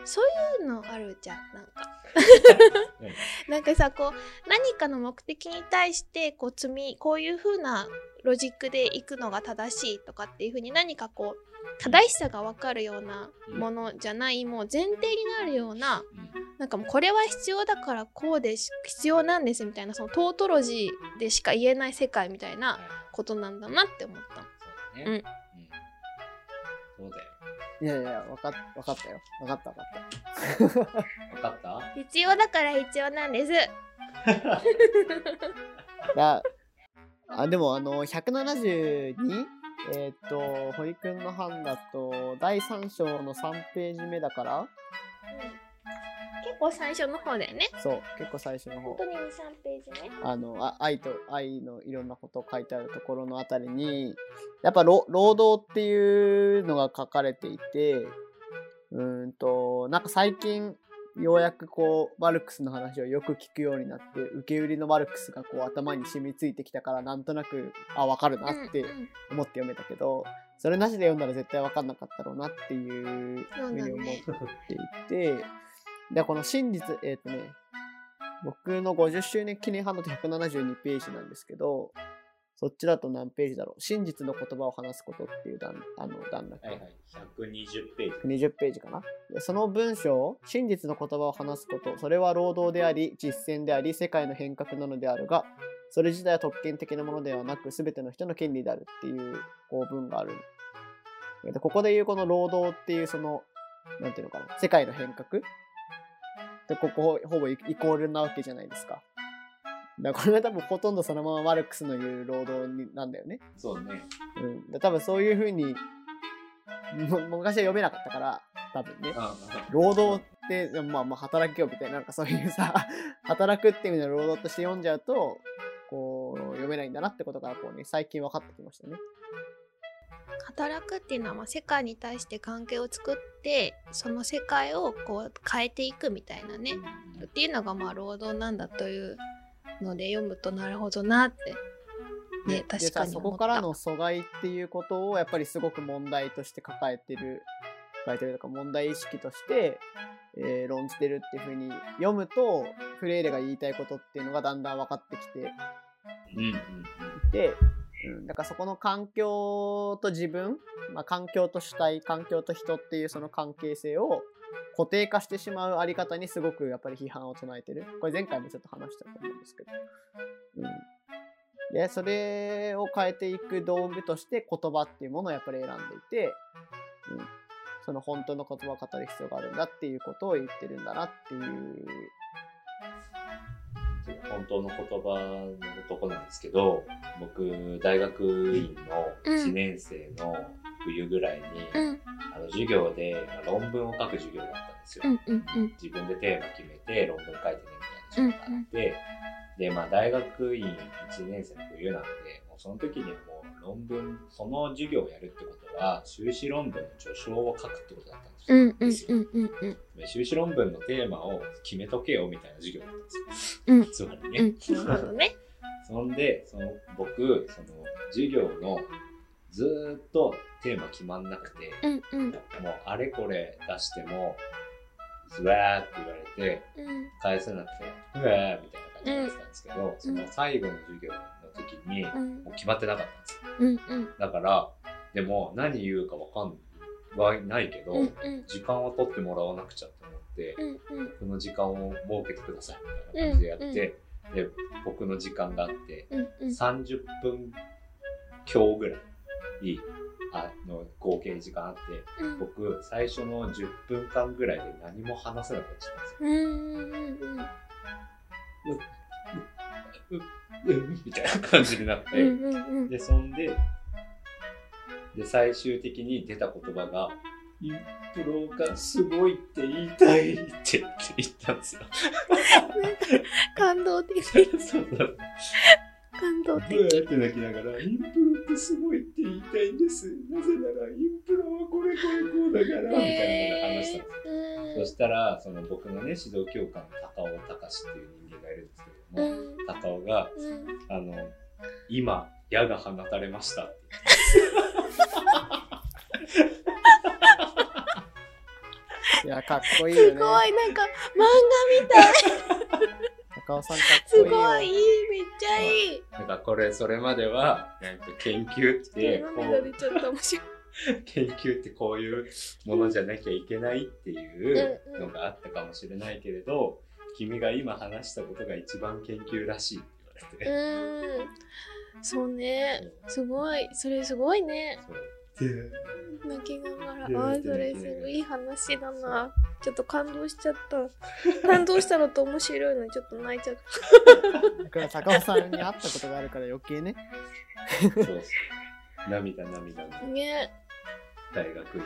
S3: そういうのあるじゃんなんか なんかさこう何かの目的に対してこう積みこういう風なロジックでいくのが正しいとかっていう風に何かこう正しさが分かるようなものじゃないもう前提になるような
S1: うん
S3: なんかもうこれは必要だからこうでし必要なんですみたいなそのトートロジーでしか言えない世界みたいな
S1: はい
S3: ことなんだなって思ったの。
S1: そうだね。
S3: うん
S1: うんそうだよ。
S2: いやいや、わかっわかったよ。わかったわかった。
S1: わかった
S3: 必要だから必要なんです。
S2: だあでもあの172えーっと堀くんの班だと第3章の3ページ目だから
S3: 結構最初の方だよね。
S2: そう結構最初の方
S3: 本当に2、3ページね。
S2: あのあ愛と愛のいろんなことを書いてあるところのあたりにやっぱ労労働っていうのが書かれていてうーんとなんか最近ようやくこうマルクスの話をよく聞くようになって受け売りのマルクスがこう頭に染みついてきたからなんとなくあ分かるなって思って読めたけどそれなしで読んだら絶対分かんなかったろうなっていうふ
S3: そう
S2: うに思っていて、でこの真実えっ、とね僕の50周年記念版だと172ページなんですけどそっちだと何ページだろう？真実の言葉を話すことっていう段あの段落、
S1: はいはい。120ページ。
S2: 20ページかな？でその文章真実の言葉を話すことそれは労働であり実践であり世界の変革なのであるがそれ自体は特権的なものではなく全ての人の権利であるっていうこう文がある。でここで言うこの労働っていうそのなんていうのかな？世界の変革でここほぼイイコールなわけじゃないですか。だからこれは多分ほとんどそのままマルクスの言う労働になんだよね。
S1: そうね。
S2: うん、で多分そういうふうにも昔は読めなかったから多分ね。
S1: あ
S2: 労働ってまあまあ働きよみたいななんかそういうさ 働くっていう意味での労働として読んじゃうとこう読めないんだなってことがこうね最近分かってきましたね
S3: 働くっていうのはまあ世界に対して関係を作ってその世界をこう変えていくみたいなねっていうのがまあ労働なんだというので読むとなるほどなってね
S2: で
S3: 確かに
S2: さそ
S3: 思った。
S2: こからの阻害っていうことをやっぱりすごく問題として抱えてる抱えてるとか問題意識として、えー論じてるっていうふうに読むとフレイレが言いたいことっていうのがだんだん分かってきて
S1: うんうん
S2: で、だからそこの環境と自分、まあ、環境と主体環境と人っていうその関係性を固定化してしまうあり方にすごくやっぱり批判を唱えてる。これ前回もちょっと話したと思うんですけど、うん、でそれを変えていく道具として言葉っていうものをやっぱり選んでいて、うん、その本当の言葉を語る必要があるんだっていうことを言ってるんだなっていう
S1: 本当の言葉のとこなんですけど、僕、大学院の1年生の冬ぐらいに、
S3: うん。
S1: あの授業でまあ論文を書く授業だったんですよ。
S3: うんうんうん。
S1: 自分でテーマ決めて論文書いてねみたいな授業があって、で、まあ大学院1年生の冬なんで、もうその時にはもう論文、その授業をやるってことは、修士論文の序章を書くってことだったんですよ。
S3: うんうんうんうんうん。
S1: で修士論文のテーマを決めとけよみたいな授業だったんです
S3: うん。
S1: よ。つまりね。
S3: うん。なるほどね。
S1: そんで、その僕、その授業のずーっとテーマ決まんなくて、
S3: うんうん。
S1: もうあれこれ出しても、うわーって言われて、
S3: うん。
S1: 返せなくて、うわーみたいな感じになってたんですけど、その最後の授業の時に、も
S3: うん。
S1: う決まってなかったんですよ。
S3: うんうん。
S1: だから、でも何言うかわかんはないけど、
S3: うんうん。
S1: 時間は取ってもらわなくちゃって思って、
S3: うんうん。
S1: この時間を設けてくださいみたいな感じでやって、
S3: うん
S1: で、僕の時間があって、
S3: うんうん。
S1: 30分強ぐらい、あの、合計時間あって、
S3: うん。
S1: 僕、最初の10分間ぐらいで何も話せなくなっちゃったんですよ。
S3: うんうんうん
S1: ううんみたいな感じになって、
S3: うんうんうん
S1: で、そんで、で、最終的に出た言葉が、インプロがすごいって言いたいって言ったんですよ。
S3: 感動的
S1: そうそう。
S3: 感動
S1: ブー
S3: 的
S1: って泣きながら、インプロってすごいって言いたいんです。なぜなら、インプロはこれこれこうだから、みたいな話したんですよ。そしたら、その僕のね、指導教官の高尾隆っていう人間がいるんですけれども、
S3: うん
S1: 高尾が、
S3: うん。
S1: あの、今、矢が放たれました。って
S2: いや、かっこいいよね。
S3: すごいなんか漫画みたい。
S2: 高尾さんかっこいいよ。
S3: すごいいいめっちゃいい。
S1: なんかこれ、それまでは、なんか研究って、こ
S3: 涙出
S1: う、
S3: ちゃった面白い
S1: 研究ってこういうものじゃなきゃいけないっていうのがあったかもしれないけれど、君が今話したことが一番研究らしいって言われて。
S3: うん。そうね。すごい。それすごいね。泣きながら。あーそれすごいいい話だな。ちょっと感動しちゃった。感動したのと面白いのにちょっと泣いちゃった。
S2: だから高尾さんに会ったことがあるから余計ね。
S1: そうそう。涙涙の
S3: ね。
S1: 大学院。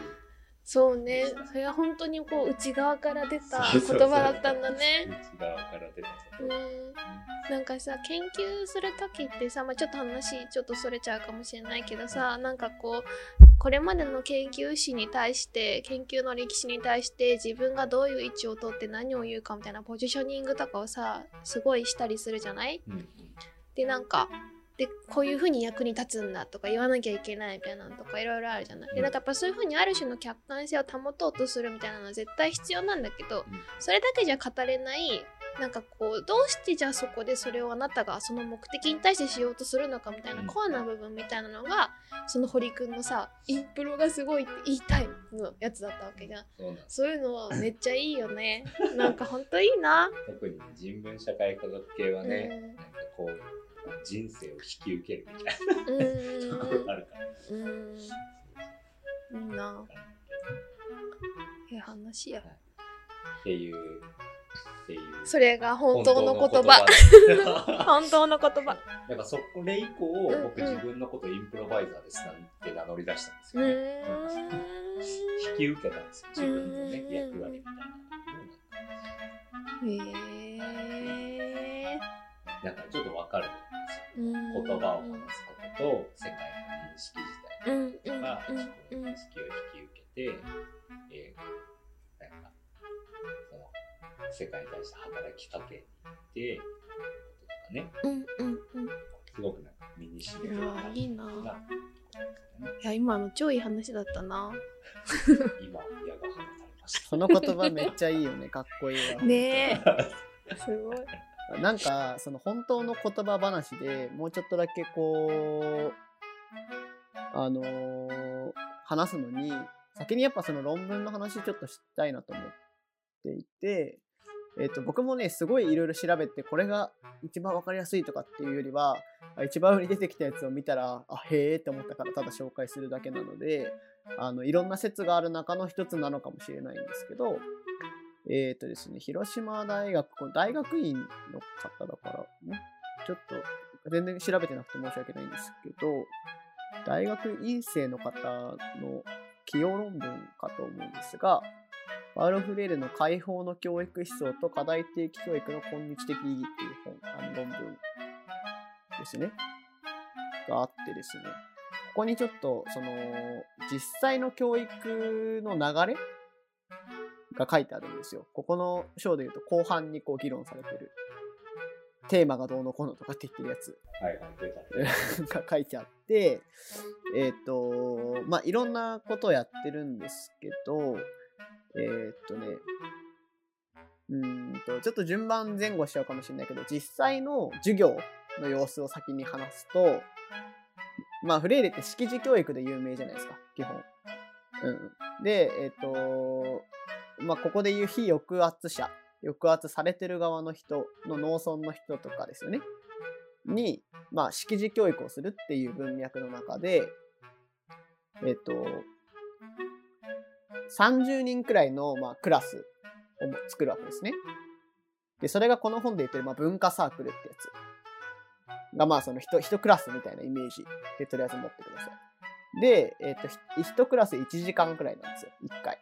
S3: そうね。それは本当にこう内側から出た言葉だったんだね。
S1: 内側から出たこ
S3: う
S1: と。
S3: ん。なんかさ研究する時ってさ、まあ、ちょっと話ちょっとそれちゃうかもしれないけどさなんかこうこれまでの研究史に対して研究の歴史に対して自分がどういう位置を取って何を言うかみたいなポジショニングとかをさすごいしたりするじゃない？
S1: うんうん。
S3: でなんかでこういう風に役に立つんだとか言わなきゃいけないみたいなのとかいろいろあるじゃない。でなんかやっぱそういう風にある種の客観性を保とうとするみたいなのは絶対必要なんだけど
S1: うん。
S3: それだけじゃ語れないなんかこうどうしてじゃあそこでそれをあなたがその目的に対してしようとするのかみたいな
S1: うん。
S3: コアな部分みたいなのがその堀くんのさインプロがすごいって言いたいのやつだったわけじゃん。
S1: そう
S3: いうのはめっちゃいいよね。なんかほんといいな。
S1: 特に人文社会科学系はね、なんかこう、人生を引き受けるみたいな。ところがあるから。
S3: うん。いいなええ話や
S1: っていう、っていう。
S3: それが本当の言葉。本当の言葉
S1: なん。かそこれ以降、
S3: うん。
S1: 僕自分のことインプロバイザーですなん。て名乗り出したん。ですよね。引き受けたん。ですよ、自分のね、役割みたい
S3: ん。へえ
S1: な。なん。かちょっとわかるん。ですよ。
S3: 言
S1: 言葉を話すことと、世界の認識自体
S3: うんうん
S1: とか、
S3: うん。
S1: 自己の認識を引き受けて、えーなんか、その、世界に対して働きかけに行って、こととかね、
S3: うんうんうん。
S1: すごくなんか身に染みるようない
S3: いな
S1: な、
S3: いや今の超いい話だったな。
S1: 今、矢が放たれました。
S2: その言葉めっちゃいいよね。かっこいいわ。
S3: ねえ。すごい
S2: なんか、その本当の言葉話でもうちょっとだけこう、あのー話すのに、先にやっぱその論文の話ちょっとしたいなと思っていて、えっ、と、僕もね、すごいいろいろ調べて、これが一番わかりやすいとかっていうよりは、一番上に出てきたやつを見たら、あ、へーって思ったからただ紹介するだけなので、あの、いろんな説がある中の一つなのかもしれないんですけど、えっ、とですね、広島大学、これ大学院の方だからね、ちょっと全然調べてなくて申し訳ないんですけど、大学院生の方の起用論文かと思うんですが、パウロ・フレールの解放の教育思想と課題定期教育の今日的意義っていう本、あの論文ですね。があってですね。ここにちょっと、その、実際の教育の流れが書いてあるんですよ。ここの章で言うと後半にこう議論されてるテーマがどうのこうのとかって言ってるやつ
S1: はい。
S2: が書いてあって、えっ、と、まあ、いろんなことをやってるんですけど、えっ、とね、うーんと、ちょっと順番前後しちゃうかもしれないけど、実際の授業の様子を先に話すと、まあ、フレイレって識字教育で有名じゃないですか、基本。うん。で、えっ、と、まあ、ここで言う非抑圧者、抑圧されてる側の人の農村の人とかですよね。に、まあ、識字教育をするっていう文脈の中で、えっ、と、30人くらいの、まあ、クラスを作るわけですね。で、それがこの本で言ってる、まあ、文化サークルってやつが、まあ、その一、一クラスみたいなイメージでとりあえず持ってください。で、えっ、と、ひ一クラス1時間くらいなんですよ、1回。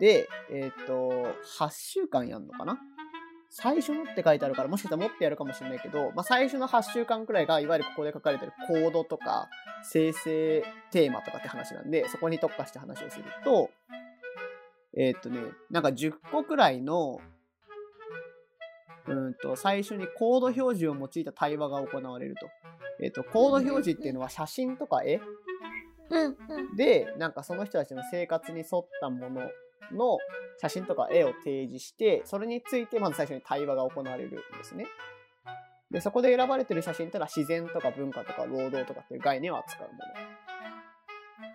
S2: で、えっ、と、8週間やんのかな？最初のって書いてあるから、もしかしたらもっとやるかもしれないけど、まあ、最初の8週間くらいが、いわゆるここで書かれてるコードとか、生成テーマとかって話なんで、そこに特化して話をすると、えーっとね、なんか10個くらいの、うーんと、最初にコード表示を用いた対話が行われると。えーっと、コード表示っていうのは写真とか絵？
S3: うんうん。
S2: で、なんかその人たちの生活に沿ったものの写真とか絵を提示して、それについてまず最初に対話が行われるんですね。で、そこで選ばれてる写真ってのは自然とか文化とか労働とかっていう概念を扱うもの。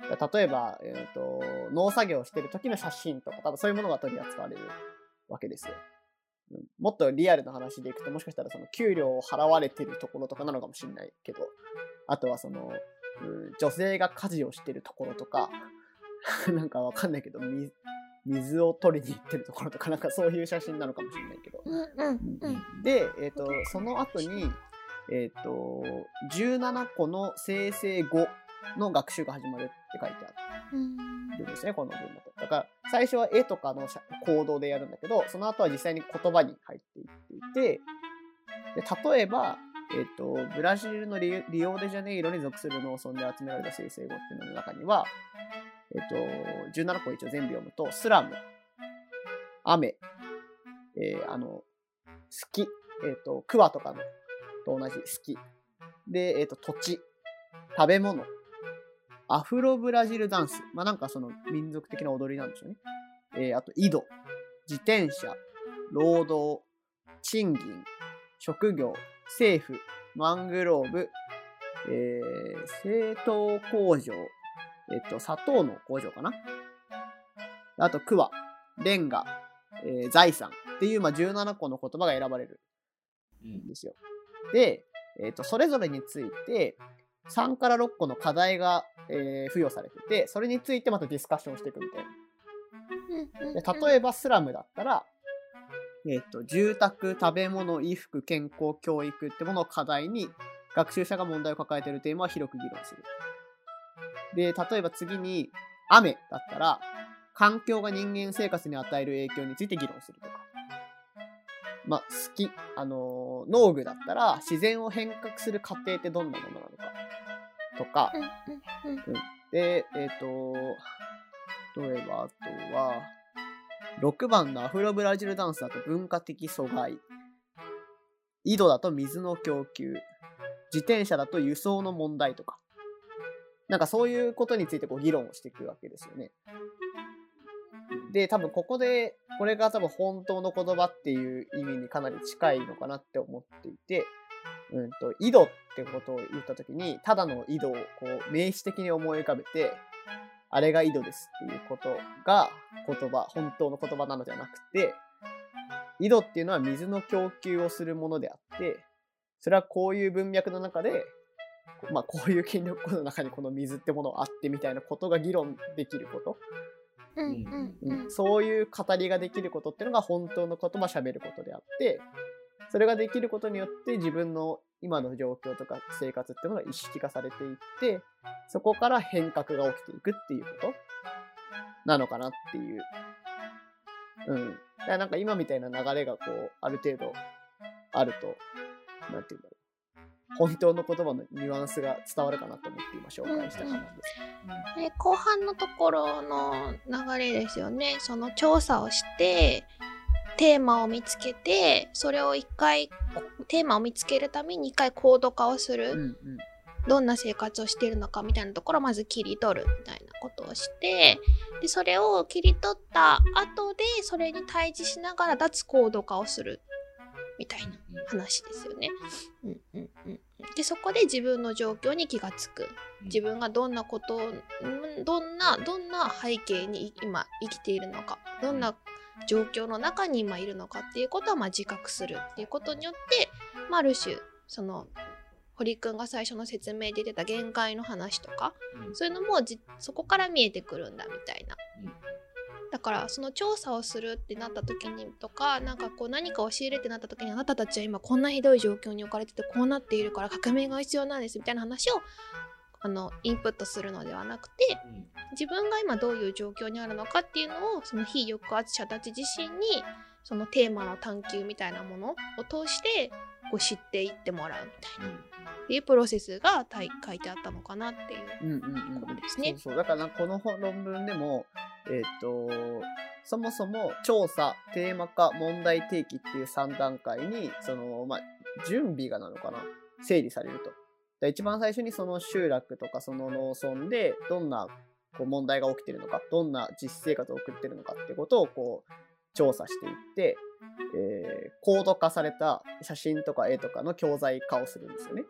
S2: 例えば、えー、と農作業してる時の写真とか多分そういうものが取り扱われるわけですよ。うんもっとリアルな話でいくともしかしたらその給料を払われてるところとかなのかもしれないけどあとはその、うん女性が家事をしてるところとか なんかわかんないけど水を取りに行ってるところとかなんかそういう写真なのかもしれないけど。で、えっ、と、その後に、えっ、と、17個の生成語の学習が始まるって書いてあ
S3: うん。
S2: るんですね、この文だと。だから、最初は絵とかの写行動でやるんだけど、その後は実際に言葉に入っていっていて、で例えば、えっ、と、ブラジルのリリオデジャネイロに属する農村で集められた生成語っていうのの中には、えっ、と、17個一応全部読むと、スラム、雨、えーあの、好き、えっ、と、クワとかのと同じ好き。で、えっ、と、土地、食べ物、アフロブラジルダンス。まあ、なんかその民族的な踊りなんでしょうね。えーあと、井戸、自転車、労働、賃金、職業、政府、マングローブ、えー、製糖工場、えっと、砂糖の工場かなあと、クワ、レンガ、えー財産っていう、まあ、17個の言葉が選ばれる
S1: うん
S2: んですよ。で、えっと、それぞれについて、3から6個の課題が、えー付与されてて、それについてまたディスカッションしていくみたいな。で例えばスラムだったら、えっ、と、住宅、食べ物、衣服、健康、教育ってものを課題に、学習者が問題を抱えているテーマを広く議論する。で、例えば次に、雨だったら、環境が人間生活に与える影響について議論するとか。まあ、好き。あのー農具だったら、自然を変革する過程ってどんなものなのか。とか、
S3: うん
S2: で、えっ、と、例えば、あとは、6番のアフロブラジルダンスだと文化的阻害。井戸だと水の供給。自転車だと輸送の問題とか。なんかそういうことについてこう議論をしていくわけですよね。で、多分ここで、これが多分本当の言葉っていう意味にかなり近いのかなって思っていて、うんと、井戸ってことを言ったときに、ただの井戸をこう名詞的に思い浮かべて、あれが井戸ですっていうことが言葉、本当の言葉なのではなくて、井戸っていうのは水の供給をするものであって、それはこういう文脈の中で、まあこういう権力庫の中にこの水ってものがあってみたいなことが議論できること、
S3: うんうんうん
S2: そういう語りができることっていうのが本当の言葉喋ることであって、それができることによって自分の今の状況とか生活っていうのが意識化されていって、そこから変革が起きていくっていうことなのかなっていう。うん。だからなんか今みたいな流れがこう、ある程度あると、なんていうんだ。本当の言葉のニュアンスが伝わるかなと思って今紹介した感じです。
S3: で後半のところの流れですよね。その調査をしてテーマを見つけてそれを一回テーマを見つけるために一回コード化をする、
S2: うんうん。
S3: どんな生活をしているのかみたいなところをまず切り取るみたいなことをしてでそれを切り取った後でそれに対峙しながら脱コード化をするみたいな話ですよね。うんうんうん、でそこで自分の状況に気がつく。自分がどんなことどんなどんな背景に今生きているのか。どんな状況の中に今いるのかっていうことはまあ自覚するっていうことによって、まあ、ある種その堀くんが最初の説明で出た限界の話とか
S1: うん。
S3: そういうのもじそこから見えてくるんだみたいな。
S1: うん
S3: だからその調査をするってなった時にとかなんかこう何かを仕入れってなった時にあなたたちは今こんなひどい状況に置かれててこうなっているから革命が必要なんですみたいな話をあのインプットするのではなくて
S1: うん。
S3: 自分が今どういう状況にあるのかっていうのをその非抑圧者たち自身にそのテーマの探求みたいなものを通してこう知っていってもらうみたいなっていうプロセスが書いてあったのかなっていう。
S2: うんうんうん
S3: ことですね。
S2: そうそう。だからこの本論文でもえっ、とそもそも調査テーマ化問題提起っていう3段階にそのまあ準備がなのかな？整理されると。で一番最初にその集落とかその農村でどんなこう問題が起きてるのかどんな実生活を送ってるのかってことをこう調査していって、えー、コード化された写真とか絵とかの教材化をするんですよね。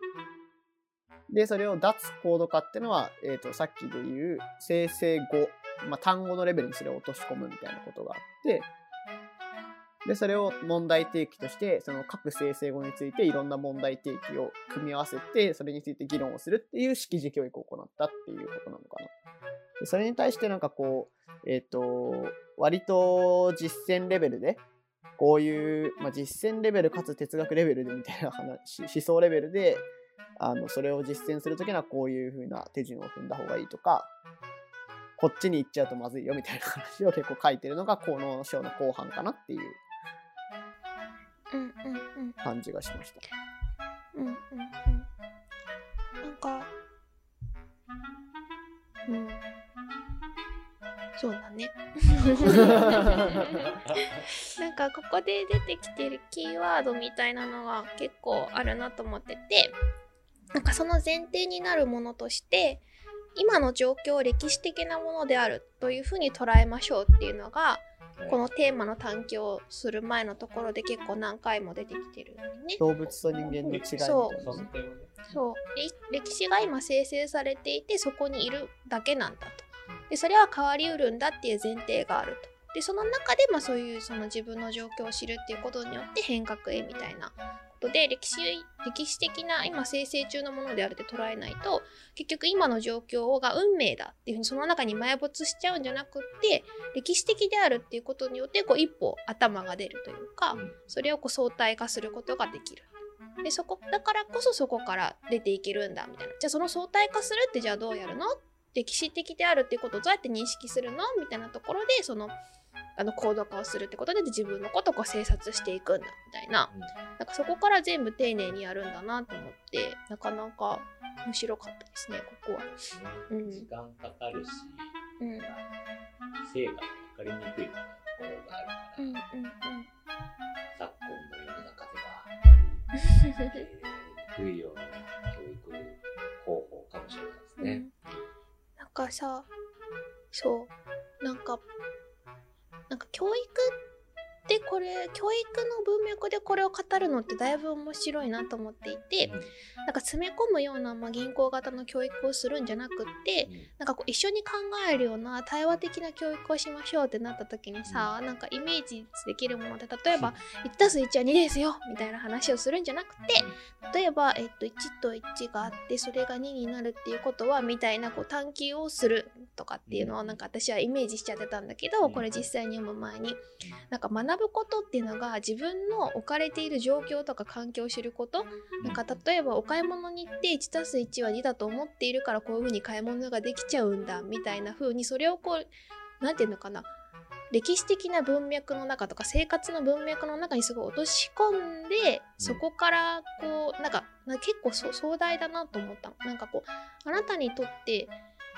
S2: で、それを脱コード化っていうのは、えっ、と、さっきで言う生成語、まあ、単語のレベルにそれを落とし込むみたいなことがあって、で、それを問題提起として、その各生成語についていろんな問題提起を組み合わせて、それについて議論をするっていう識字教育を行ったっていうことなのかな。でそれに対してなんかこう、えっ、と、割と実践レベルで、こういう、まあ、実践レベルかつ哲学レベルでみたいな話、思想レベルで、あの、それを実践するときにはこういう風な手順を踏んだ方がいいとか、こっちに行っちゃうとまずいよみたいな話を結構書いてるのが、この章の後半かなっていう
S3: うんうんうん。
S2: 感じがしました。
S3: うんうんうん。なんかうん。そうだね。なんかここで出てきてるキーワードみたいなのが結構あるなと思っててなんかその前提になるものとして今の状況を歴史的なものであるというふうに捉えましょうっていうのがこのテーマの探求をする前のところで結構何回も出てきてるね。
S2: 動物と人間の違い
S3: そう。
S1: そ
S3: う。れ歴史が今生成されていてそこにいるだけなんだと。でそれは変わりうるんだっていう前提があると。でその中でまあそういうその自分の状況を知るっていうことによって変革へみたいなことで歴史歴史的な今生成中のものであるって捉えないと結局今の状況が運命だっていうふうにその中に埋没しちゃうんじゃなくって歴史的であるっていうことによってこう一歩頭が出るというか、
S1: うん。
S3: それをこう相対化することができる。でそこだからこそそこから出ていけるんだみたいな。じゃあその相対化するってじゃあどうやるの？歴史的であるっていうことをどうやって認識するの？みたいなところでそのあの高度化をするってことで自分のことをこう精察していくんだみたいな。なんかそこから全部丁寧にやるんだなと思ってなかなか面白かったですねここは。うん。
S1: 時間かかるし、
S3: うん。
S1: 成果が分かりにくいところがあるから、
S3: うんうんうん。
S1: 昨今の世の中ではあまり受け入れられにくいような教育方法かもしれないですね。
S3: うん。なんかさそう教育ってこれ教育の文脈でこれを語るのってだいぶ面白いなと思っていてなんか詰め込むような、まあ、銀行型の教育をするんじゃなくってなんかこう一緒に考えるような対話的な教育をしましょうってなった時にさ、なんかイメージできるもので例えば1たす1は2ですよみたいな話をするんじゃなくて例えば、えっと、1と1があってそれが2になるっていうことはみたいなこう探求をするとかっていうのをなんか私はイメージしちゃってたんだけど、
S1: うん。
S3: これ実際に読む前になんか学ぶことっていうのが自分の置かれている状況とか環境を知ること。なんか例えばお買い物に行って1たす1は2だと思っているからこういう風に買い物ができちゃうんだみたいな風にそれをこうなんていうのかな。歴史的な文脈の中とか生活の文脈の中にすごい落とし込んでそこからこうなんか結構そ壮大だなと思ったの。なんかこうあなたにとって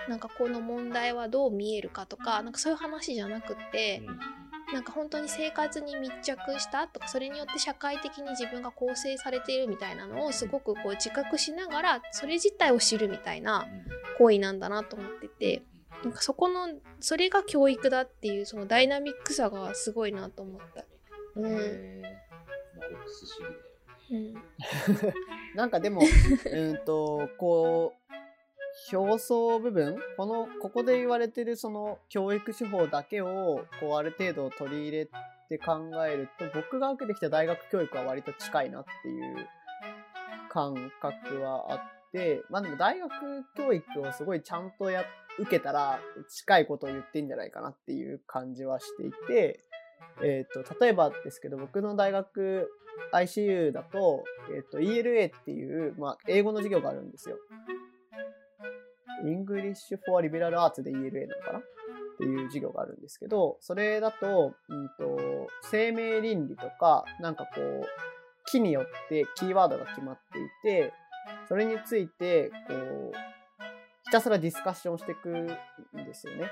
S3: なんかこの問題はどう見えるかとかなんかそういう話じゃなくってなんか本当に生活に密着したとかそれによって社会的に自分が構成されているみたいなのをすごくこう自覚しながらそれ自体を知るみたいな行為なんだなと思っててなんかそこのそれが教育だっていうそのダイナミックさがすごいなと思った。うん。うん。
S2: なんかでも、うんと、こう、表層部分、この、ここで言われてるその教育手法だけを、こう、ある程度取り入れて考えると、僕が受けてきた大学教育は割と近いなっていう感覚はあって、まあでも大学教育をすごいちゃんとや、受けたら近いことを言ってんじゃないかなっていう感じはしていて、えっ、と、例えばですけど、僕の大学 ICU だと、えっ、と、ELA っていう、まあ、英語の授業があるんですよ。English for Liberal Arts で ELA なのかな？っていう授業があるんですけど、それだと、うんと、生命倫理とか、なんかこう、木によってキーワードが決まっていて、それについて、こう、ひたすらディスカッションしていくんですよね。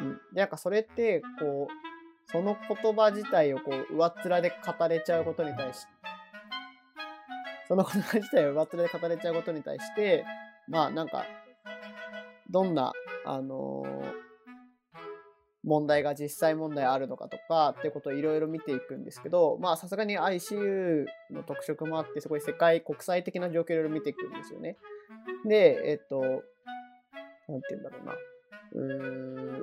S2: うん。で、なんかそれって、こう、その言葉自体をこう、上っ面で語れちゃうことに対し、その言葉自体を上っ面で語れちゃうことに対して、まあなんか、どんな、あの問題が実際問題あるのかとかってことをいろいろ見ていくんですけど、まあさすがに ICU の特色もあって、すごい世界、国際的な状況をいろいろ見ていくんですよね。で、えっと、なんて言うんだろうな。うーん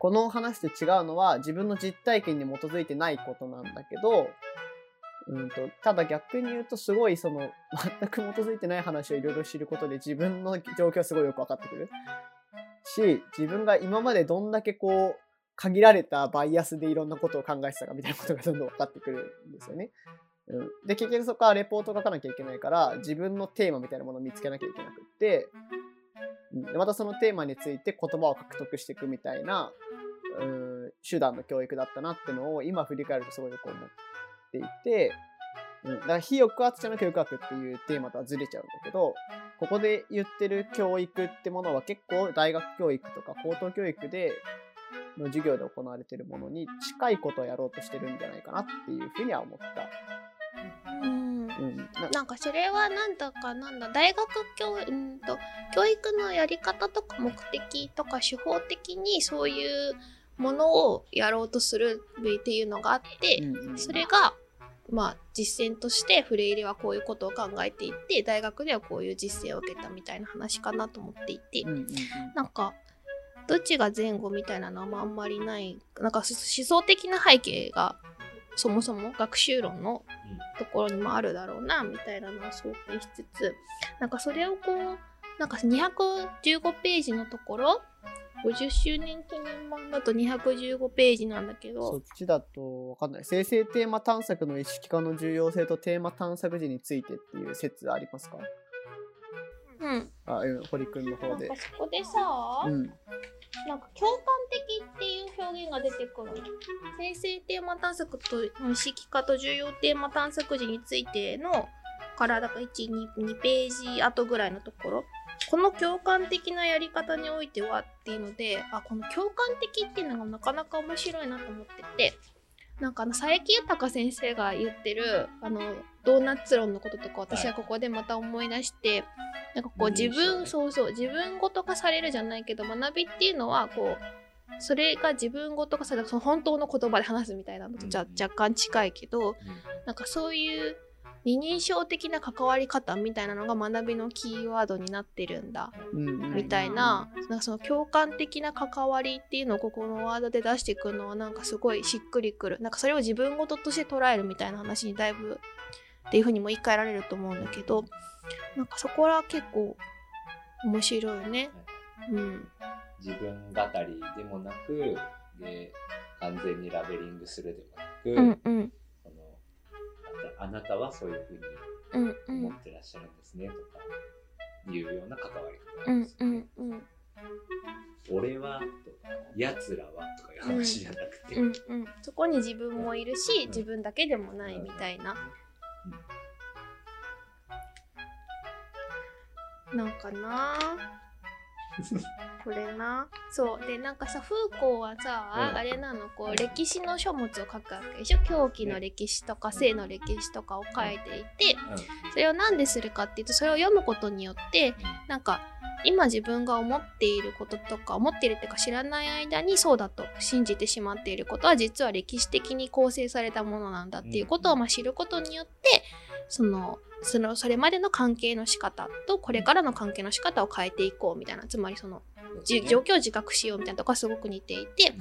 S2: この話と違うのは自分の実体験に基づいてないことなんだけど、うんと、ただ逆に言うとすごいその 全く基づいてない話をいろいろ知ることで自分の状況すごいよく分かってくる。し、自分が今までどんだけこう、限られたバイアスでいろんなことを考えてたかみたいなことがどんどん分かってくるんですよね。うん、で、結局そこからレポート書かなきゃいけないから、自分のテーマみたいなものを見つけなきゃいけなくって、うんまたそのテーマについて言葉を獲得していくみたいな、うん、手段の教育だったなってのを今振り返るとすごいよく思っていて、うん、だから非抑圧者の教育学っていうテーマとはずれちゃうんだけど、ここで言ってる教育ってものは結構大学教育とか高等教育での授業で行われてるものに近いことをやろうとしてるんじゃないかなっていうふうには思った。
S3: うん。
S2: うん、な
S3: なんかそれはなんだかなんだ大学教うんと教育のやり方とか目的とか手法的にそういうものをやろうとするっていうのがあって、
S2: うんうん。
S3: それがまあ実践としてフレイレはこういうことを考えていて大学ではこういう実践を受けたみたいな話かなと思っていて、
S2: うんうんうん。
S3: なんかどっちが前後みたいなのはあんまりないなんか思想的な背景がそもそも学習論のところにもあるだろうなみたいなのを想定しつつなんかそれをこうなんか215ページのところ50周年記念版だと215ページなんだけ
S2: そ
S3: ど
S2: っちだとわかんない。生成テーマ探索の意識化の重要性とテーマ探索時についてっていう説ありますか？
S3: うん
S2: あ、うん、堀くんの方で
S3: なんか。そこでさ、
S2: うん。
S3: なんか共感的っていう表現が出てくるの。生成テーマ探索と意識化と重要テーマ探索時についてのからだから1、2, 2ページ後ぐらいのところ。この共感的なやり方においてはっていうので、あ、この共感的っていうのがなかなか面白いなと思ってて、なんかあの佐伯豊先生が言ってるあのドーナツ論のこととか私はここでまた思い出して、なんかこう自分、そうそう自分ごと化されるじゃないけど学びっていうのはこうそれが自分ごと化されるその本当の言葉で話すみたいなのとじゃ
S1: うん。
S3: 若干近いけど
S1: うん。
S3: なんかそういう二人称的な関わり方みたいなのが学びのキーワードになってるんだ。みたいななんかその共感的な関わりっていうのをここのワードで出していくのはなんかすごいしっくりくる。なんかそれを自分事として捉えるみたいな話にだいぶっていうふうにも言い換えられると思うんだけどなんかそこは結構面白いよね。うん、
S1: 自分語りでもなくで完全にラベリングするでもなく、
S3: うんうん
S1: あなたはそういうふうに思ってらっしゃるんですねとかいうような関わり方です、
S3: うんうん。
S1: 俺はとか奴らはとかいう話じゃなくて、
S3: うんうん。そこに自分もいるし自分だけでもないみたいな。なんかなこれな。そう。でなんかさフーコーはさ、
S1: うん。
S3: あれなの。こう歴史の書物を書くわけでしょ？狂気の歴史とか性の歴史とかを書いていて。それをなんでするかっていうとそれを読むことによってなんか今自分が思っていることとか思っているっていうか知らない間にそうだと信じてしまっていることは実は歴史的に構成されたものなんだっていうことをまあ知ることによってそのそのそれまでの関係の仕方とこれからの関係の仕方を変えていこうみたいなつまりそのじ状況を自覚しようみたいなとこがすごく似ていて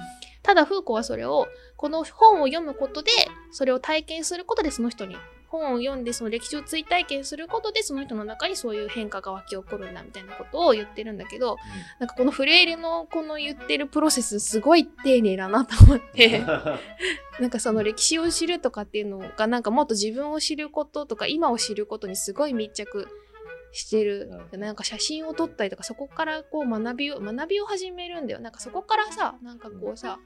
S3: ただフーコーはそれをこの本を読むことでそれを体験することでその人に本を読んでその歴史を追体験することでその人の中にそういう変化が湧き起こるんだみたいなことを言ってるんだけどなんかこのフレイルのこの言ってるプロセスすごい丁寧だなと思って。なんかその歴史を知るとかっていうのがなんかもっと自分を知ることとか今を知ることにすごい密着してる。
S1: な
S3: んか写真を撮ったりとかそこからこう学びを学びを始めるんだよ。なんかそこからさなんかこうさ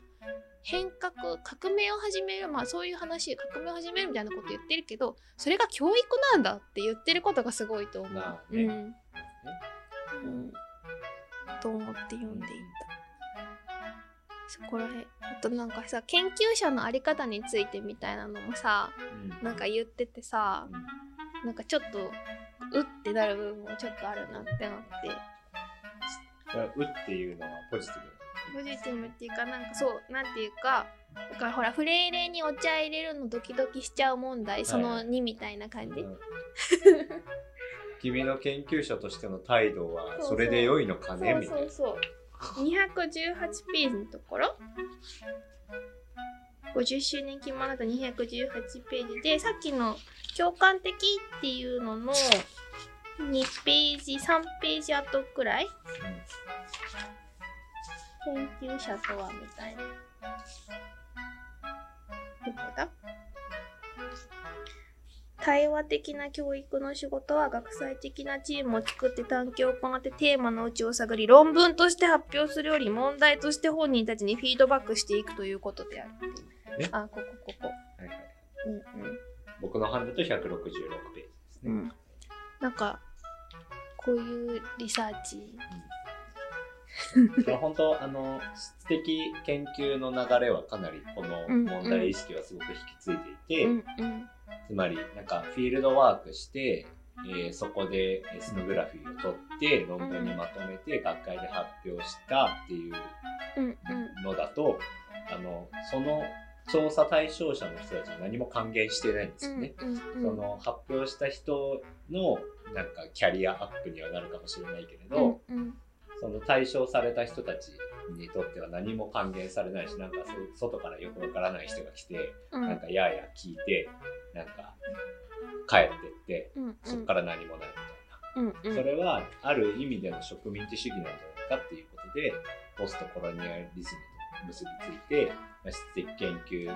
S3: 変革革命を始めるまあそういう話革命を始めるみたいなこと言ってるけどそれが教育なんだって言ってることがすごいと思う。
S1: まあね。
S3: うん。うん、と思って読んでいた。そこらへん。あとなんかさ研究者のあり方についてみたいなのもさなんか言っててさなんかちょっとうってなる部分もちょっとあるなって思って。
S1: うっていうのはポジティブ
S3: ポジティブっていうかなんかそうなんていうかだからほらフレーレにお茶入れるのドキドキしちゃう問題その2みたいな感じ、
S1: うん。君の研究者としての態度は
S3: そうそう。
S1: それで良いのかね？
S3: そう
S1: みたいな。
S3: そうそう218ページのところ。50周年記念だと218ページ。でさっきの共感的っていうのの2ページ3ページ後くらい研究者とはみたいな。どこだ対話的な教育の仕事は学際的なチームを作って探究を行ってテーマの内を探り論文として発表するより問題として本人たちにフィードバックしていくということであるっていう。
S1: え？
S3: あここここ。
S1: はいはい
S3: うんうん
S1: 僕の版だと166ページですね、
S3: うんなんかこういうリサーチ
S1: 本当あの質的研究の流れはかなりこの問題意識はすごく引き継いでいて、
S3: うんうん。
S1: つまりなんかフィールドワークして、えーそこでエスノグラフィーを取って論文にまとめて学会で発表したっていうのだと、あのその調査対象者の人たちに何も還元してないんですよね。その発表した人のなんかキャリアアップにはなるかもしれないけれ
S3: う
S1: ど、
S3: んうん
S1: その対象された人たちにとっては何も還元されないしなんかそ外からよくわからない人が来て、
S3: うん。
S1: なんかやーやー聞いてなんか帰ってって
S3: うんうん。
S1: そこから何もないみたいな。
S3: うんうん。
S1: それはある意味での植民地主義なんじゃないかっていうことでポストコロニアリズムと結びついて、まあ、質的研究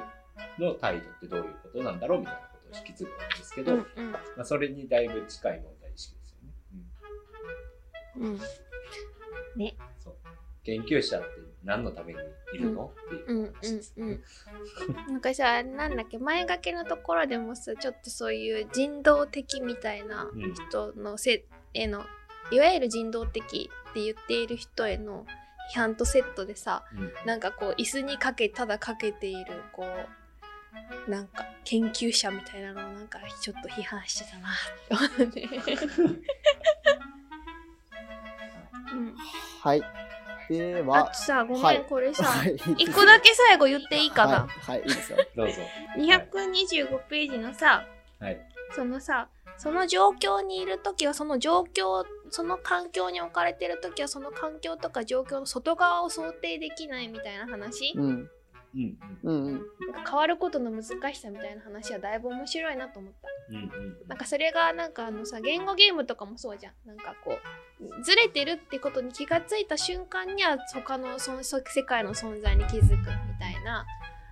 S1: の態度ってどういうことなんだろうみたいなことを引き継ぐわけですけど、
S3: うんうん。
S1: まあ、それにだいぶ近い問題意識ですよね。うん。
S3: うんね。
S1: そう。研究者って何のためにいるの、っていう
S3: うんうん
S1: 話です。よね。
S3: うんなんかさなんだっけ前掛けのところでもさちょっとそういう人道的みたいな
S1: うん。
S3: 人のせ、へのいわゆる人道的って言っている人への批判とセットでさ
S1: うん。
S3: なんかこう椅子にかけただかけているこうなんか研究者みたいなのをなんかちょっと批判してたなって思って、うん、
S2: はい。で
S3: あ
S2: は
S3: と、さごめん、
S2: はい
S3: これさ
S2: はい。
S3: 一個だけ最後言っていいかな、
S2: はい、はい、いいですよ。
S1: どうぞ。
S3: 225ページのさ
S1: はい。
S3: そのさその状況にいる時はその状況その環境に置かれてる時はその環境とか状況の外側を想定できないみたいな話、
S2: うん、
S1: うん
S2: うん、うん。
S3: なんか変わることの難しさみたいな話はだいぶ面白いなと思った。
S1: うんうんうん。
S3: なんかそれがなんかあのさ言語ゲームとかもそうじゃん。なんかこうずれてるってことに気がついた瞬間には他のその世界の存在に気づくみたいな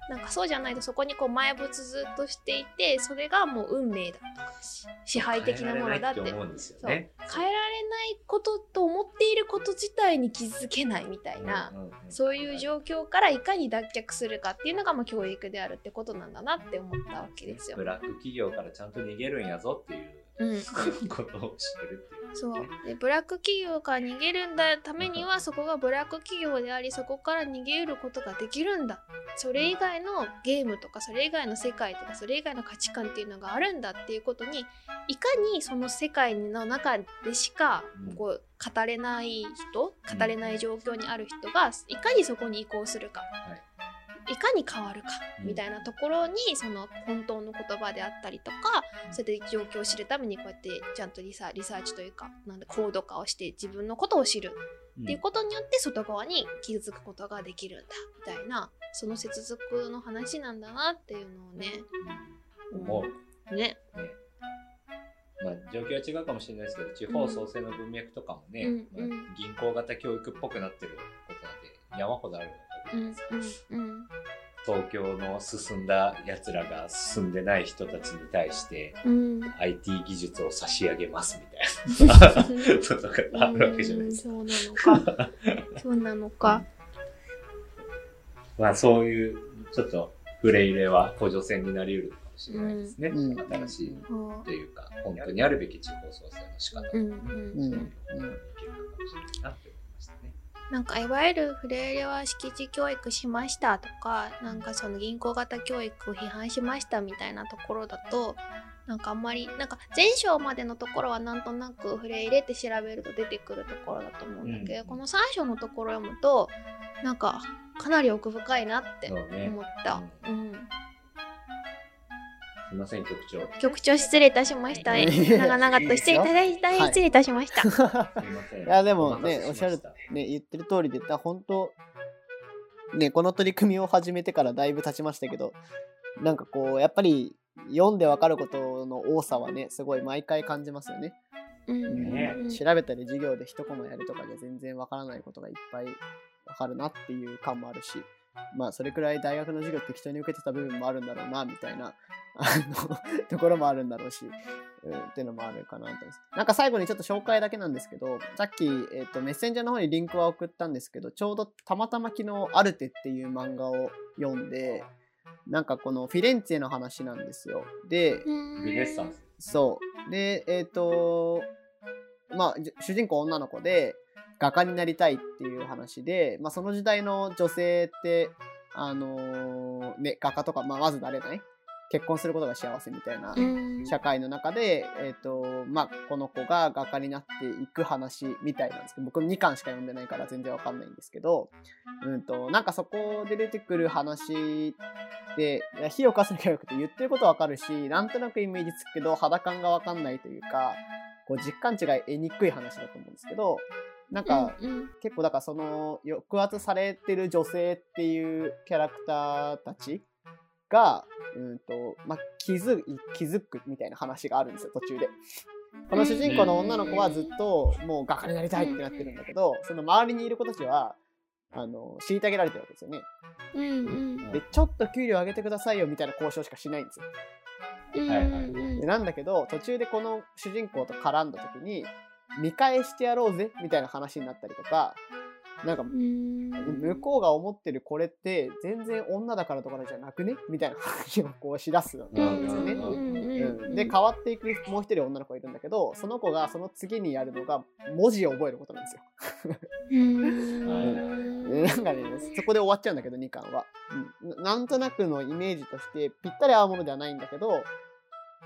S3: なんかそうじゃないとそこにこう埋仏ずっとしていてそれがもう運命だとかし支配的なものだって。
S1: 変えられないって思うんですよね。
S3: 変えられないことと思っていること自体に気づけないみたいな、
S1: うんうんうん
S3: そういう状況からいかに脱却するかっていうのがまあ教育であるってことなんだなって思ったわけですよ。
S1: ブ。ラック企業からちゃんと逃げるんやぞっていう
S3: うん、
S1: ことを知るっていう
S3: そう。でブラック企業から逃げるんだためにはそこがブラック企業でありそこから逃げることができるんだ。それ以外のゲームとかそれ以外の世界とかそれ以外の価値観っていうのがあるんだっていうことにいかにその世界の中でしか
S1: うん。
S3: こう語れない人語れない状況にある人がいかにそこに移行するか、い、かに変わるか
S1: うん。
S3: みたいなところにその本当の言葉であったりとかそうやって状況を知るためにこうやってちゃんとリサリサーチというかなんで高度化をして自分のことを知るっていうことによって外側に気づくことができるんだみたいなその接続の話なんだなっていうのをね
S1: うん。思う。
S3: ね。
S1: ねまあ、状況は違うかもしれないですけど地方創生の文脈とかもね、
S3: うん。うん。
S1: まあ、銀行型教育っぽくなってることなんて山ほどあるわけ
S3: うん
S1: じゃないで東京の進んだやつらが進んでない人たちに対して
S3: うん。
S1: IT 技術を差し上げますみたいな。ことがあるわけじゃないです。か。
S3: うんそうなのか。そうなのか。
S1: まあそういうちょっと触れ入れは補助線になり得るかもしれないですね。
S2: うん。
S1: 新しい
S3: そう
S1: というか本当にあるべき地方創生の仕方。
S3: うんうん
S2: うん。
S1: そういうのをいけるのかもしれないなって思いましたね。
S3: なんかいわゆるフレーレは敷地教育しましたとかなんかその銀行型教育を批判しましたみたいなところだとなんかあんまりなんか前章までのところはなんとなくフレーレって調べると出てくるところだと思うんだけど、
S1: うん。
S3: この3章のところを読むとなんかかなり奥深いなって思った。うん
S1: すいません局長。
S3: 局長失礼いたしました。
S2: い
S3: 長々と失礼いただいた、
S2: はい
S3: 失礼いたしました。
S1: すいません。
S2: いやでもねおっしゃるね言ってる通りでだ本当ねこの取り組みを始めてからだいぶ経ちましたけどなんかこうやっぱり読んでわかることの多さはねすごい毎回感じますよね。
S3: うん
S1: ね
S3: うん
S2: 調べたり授業で一コマやるとかじゃ全然わからないことがいっぱいわかるなっていう感もあるしまあそれくらい大学の授業適当に受けてた部分もあるんだろうなみたいなあのところもあるんだろうし、うん、っていうのもあるかなと思います。なんか最後にちょっと紹介だけなんですけどさっき、えっとメッセンジャーの方にリンクは送ったんですけどちょうどたまたま昨日「アルテ」っていう漫画を読んでなんかこのフィレンツェの話なんですよ。で、
S3: うん
S1: ルネッサンス。
S2: そう。で、えっ、と、まあ、じ主人公女の子で、画家になりたいっていう話で、まあ、その時代の女性って、あのーね、画家とか、まあ、まずなれない結婚することが幸せみたいな
S3: うん。
S2: 社会の中で、えっ、と、まあ、この子が画家になっていく話みたいなんですけど、僕2巻しか読んでないから全然わかんないんですけど、うんと、なんかそこで出てくる話で、火を貸すのがよくて言ってることわかるし、なんとなくイメージつくけど、肌感がわかんないというか、こう実感値が得にくい話だと思うんですけど、なんか、
S3: うんうん
S2: 結構だからその抑圧されてる女性っていうキャラクターたちが、うんとまあ、気づい気づくみたいな話があるんですよ途中で。この主人公の女の子はずっともう画家になりたいってなってるんだけどその周りにいる子たちはあの虐げられてるわけですよね。
S3: うんうん
S2: でちょっと給料上げてくださいよみたいな交渉しかしないんですよ。
S3: うん
S1: はいはい
S3: うん
S2: でなんだけど途中でこの主人公と絡んだ時に見返してやろうぜみたいな話になったりとかなんか
S3: うん
S2: 向こうが思ってるこれって全然女だからとかじゃなくねみたいな話をこうしだすん
S3: うん
S2: ですよね。
S3: うん
S2: で変わっていくもう一人女の子がいるんだけどその子がその次にやるのが文字を覚えることなんですよ。
S3: うん
S2: でなんかねそこで終わっちゃうんだけど2巻は、うんな。なんとなくのイメージとしてぴったり合うものではないんだけど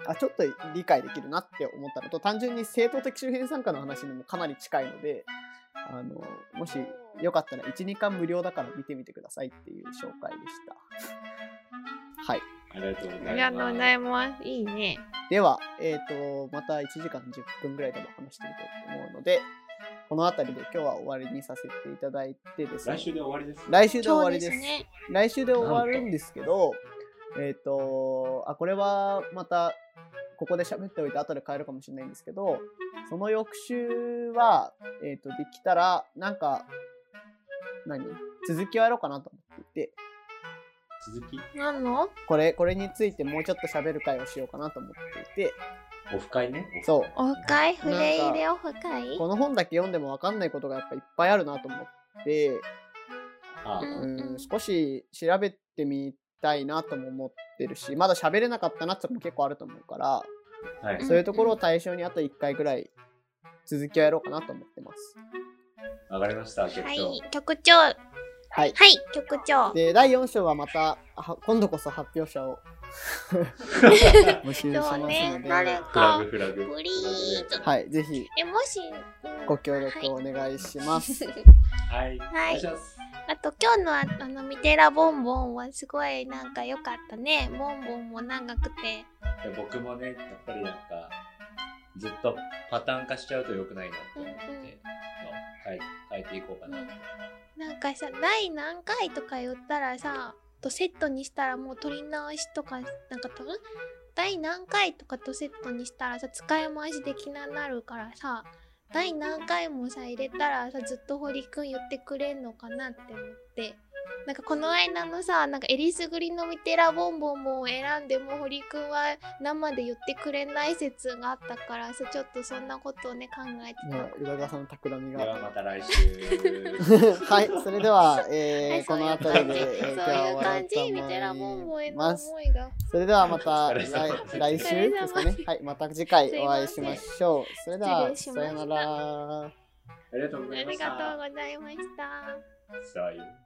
S2: あちょっと理解できるなって思ったのと単純に正当的周辺参加の話にもかなり近いのであのもしよかったら12巻無料だから見てみてくださいっていう紹介でした。はい。
S1: ありがとうございます。
S3: ありがとうございます。いいね。
S2: では、えっ、と、また1時間10分ぐらいでも話してみたいと思うので、この辺りで今日は終わりにさせていただいてですね。
S1: 来週で終わりです。
S2: 来週で終わりです。
S3: ですね。
S2: 来週で終わるんですけど、えっ、と、あ、これはまた、ここで喋っておいて後で変えるかもしれないんですけど、その翌週は、えっ、と、できたら、なんか、何？続きをやろうかなと思っていて、
S1: 続き、
S3: 何の？
S2: これ、これについてもうちょっと喋る会をしようかなと思っていて、
S1: オフ会ね。
S2: そう。
S3: オフ会？フレイレオフ会？
S2: この本だけ読んでも分かんないことがやっぱいっぱいあるなと思って、
S1: あ
S3: うん
S2: うん、少し調べてみたいなとも思ってるし、まだ喋れなかったなってとこも結構あると思うから、
S1: はい。
S2: そういうところを対象にあと1回ぐらい続きをやろうかなと思ってます。
S1: わかりました、局長。
S3: はい、局長。は
S2: はい。
S3: い、局長。
S2: で、第4章はまた、あ今度こそ発表者を 募集しますの
S3: そうね、
S2: で、
S3: 誰
S1: フラグ
S3: か。
S1: フラグ。
S3: プリーズ。
S2: はい、ぜひ
S3: え、もし、うん
S2: ご協力をお願いします。
S1: はい。
S3: はい
S1: お願いします。
S3: あと今日のああのミテラボンボンはすごいなんか良かったね。ボンボンも長くて。
S1: で僕もね、やっぱりなんか、ずっとパターン化しちゃうと良くないなと思って、
S3: うんうん
S1: まあ変え変えていこうかなと。
S3: なんかさ、第何回とか言ったらさ、とセットにしたらもう取り直しとか、なんか多分第何回とかとセットにしたらさ、使い回しできななるからさ、第何回もさ、入れたらさ、ずっと堀くん言ってくれんのかなって思って。なんかこの間のさ、なんかえりすぐりのミテラボンボンも選んでも堀くんは生で言ってくれない説があったからさ、ちょっとそんなことをね、考えてた。
S2: ね、宇田川さんの企み
S1: では
S2: が。
S1: また来週。
S2: はい、それでは、えー
S3: はい
S2: この辺りで、えー
S3: そういう
S2: 今日は終わろう
S3: 感
S2: と
S3: じミテラボンボ
S2: 思い
S3: ンへの
S2: ます。
S3: 思いが。
S2: それではまた来来週ですかね。はい、また次回お会いしましょう。それでは、さよなら。
S1: ありがとうござい
S3: あり
S1: ました。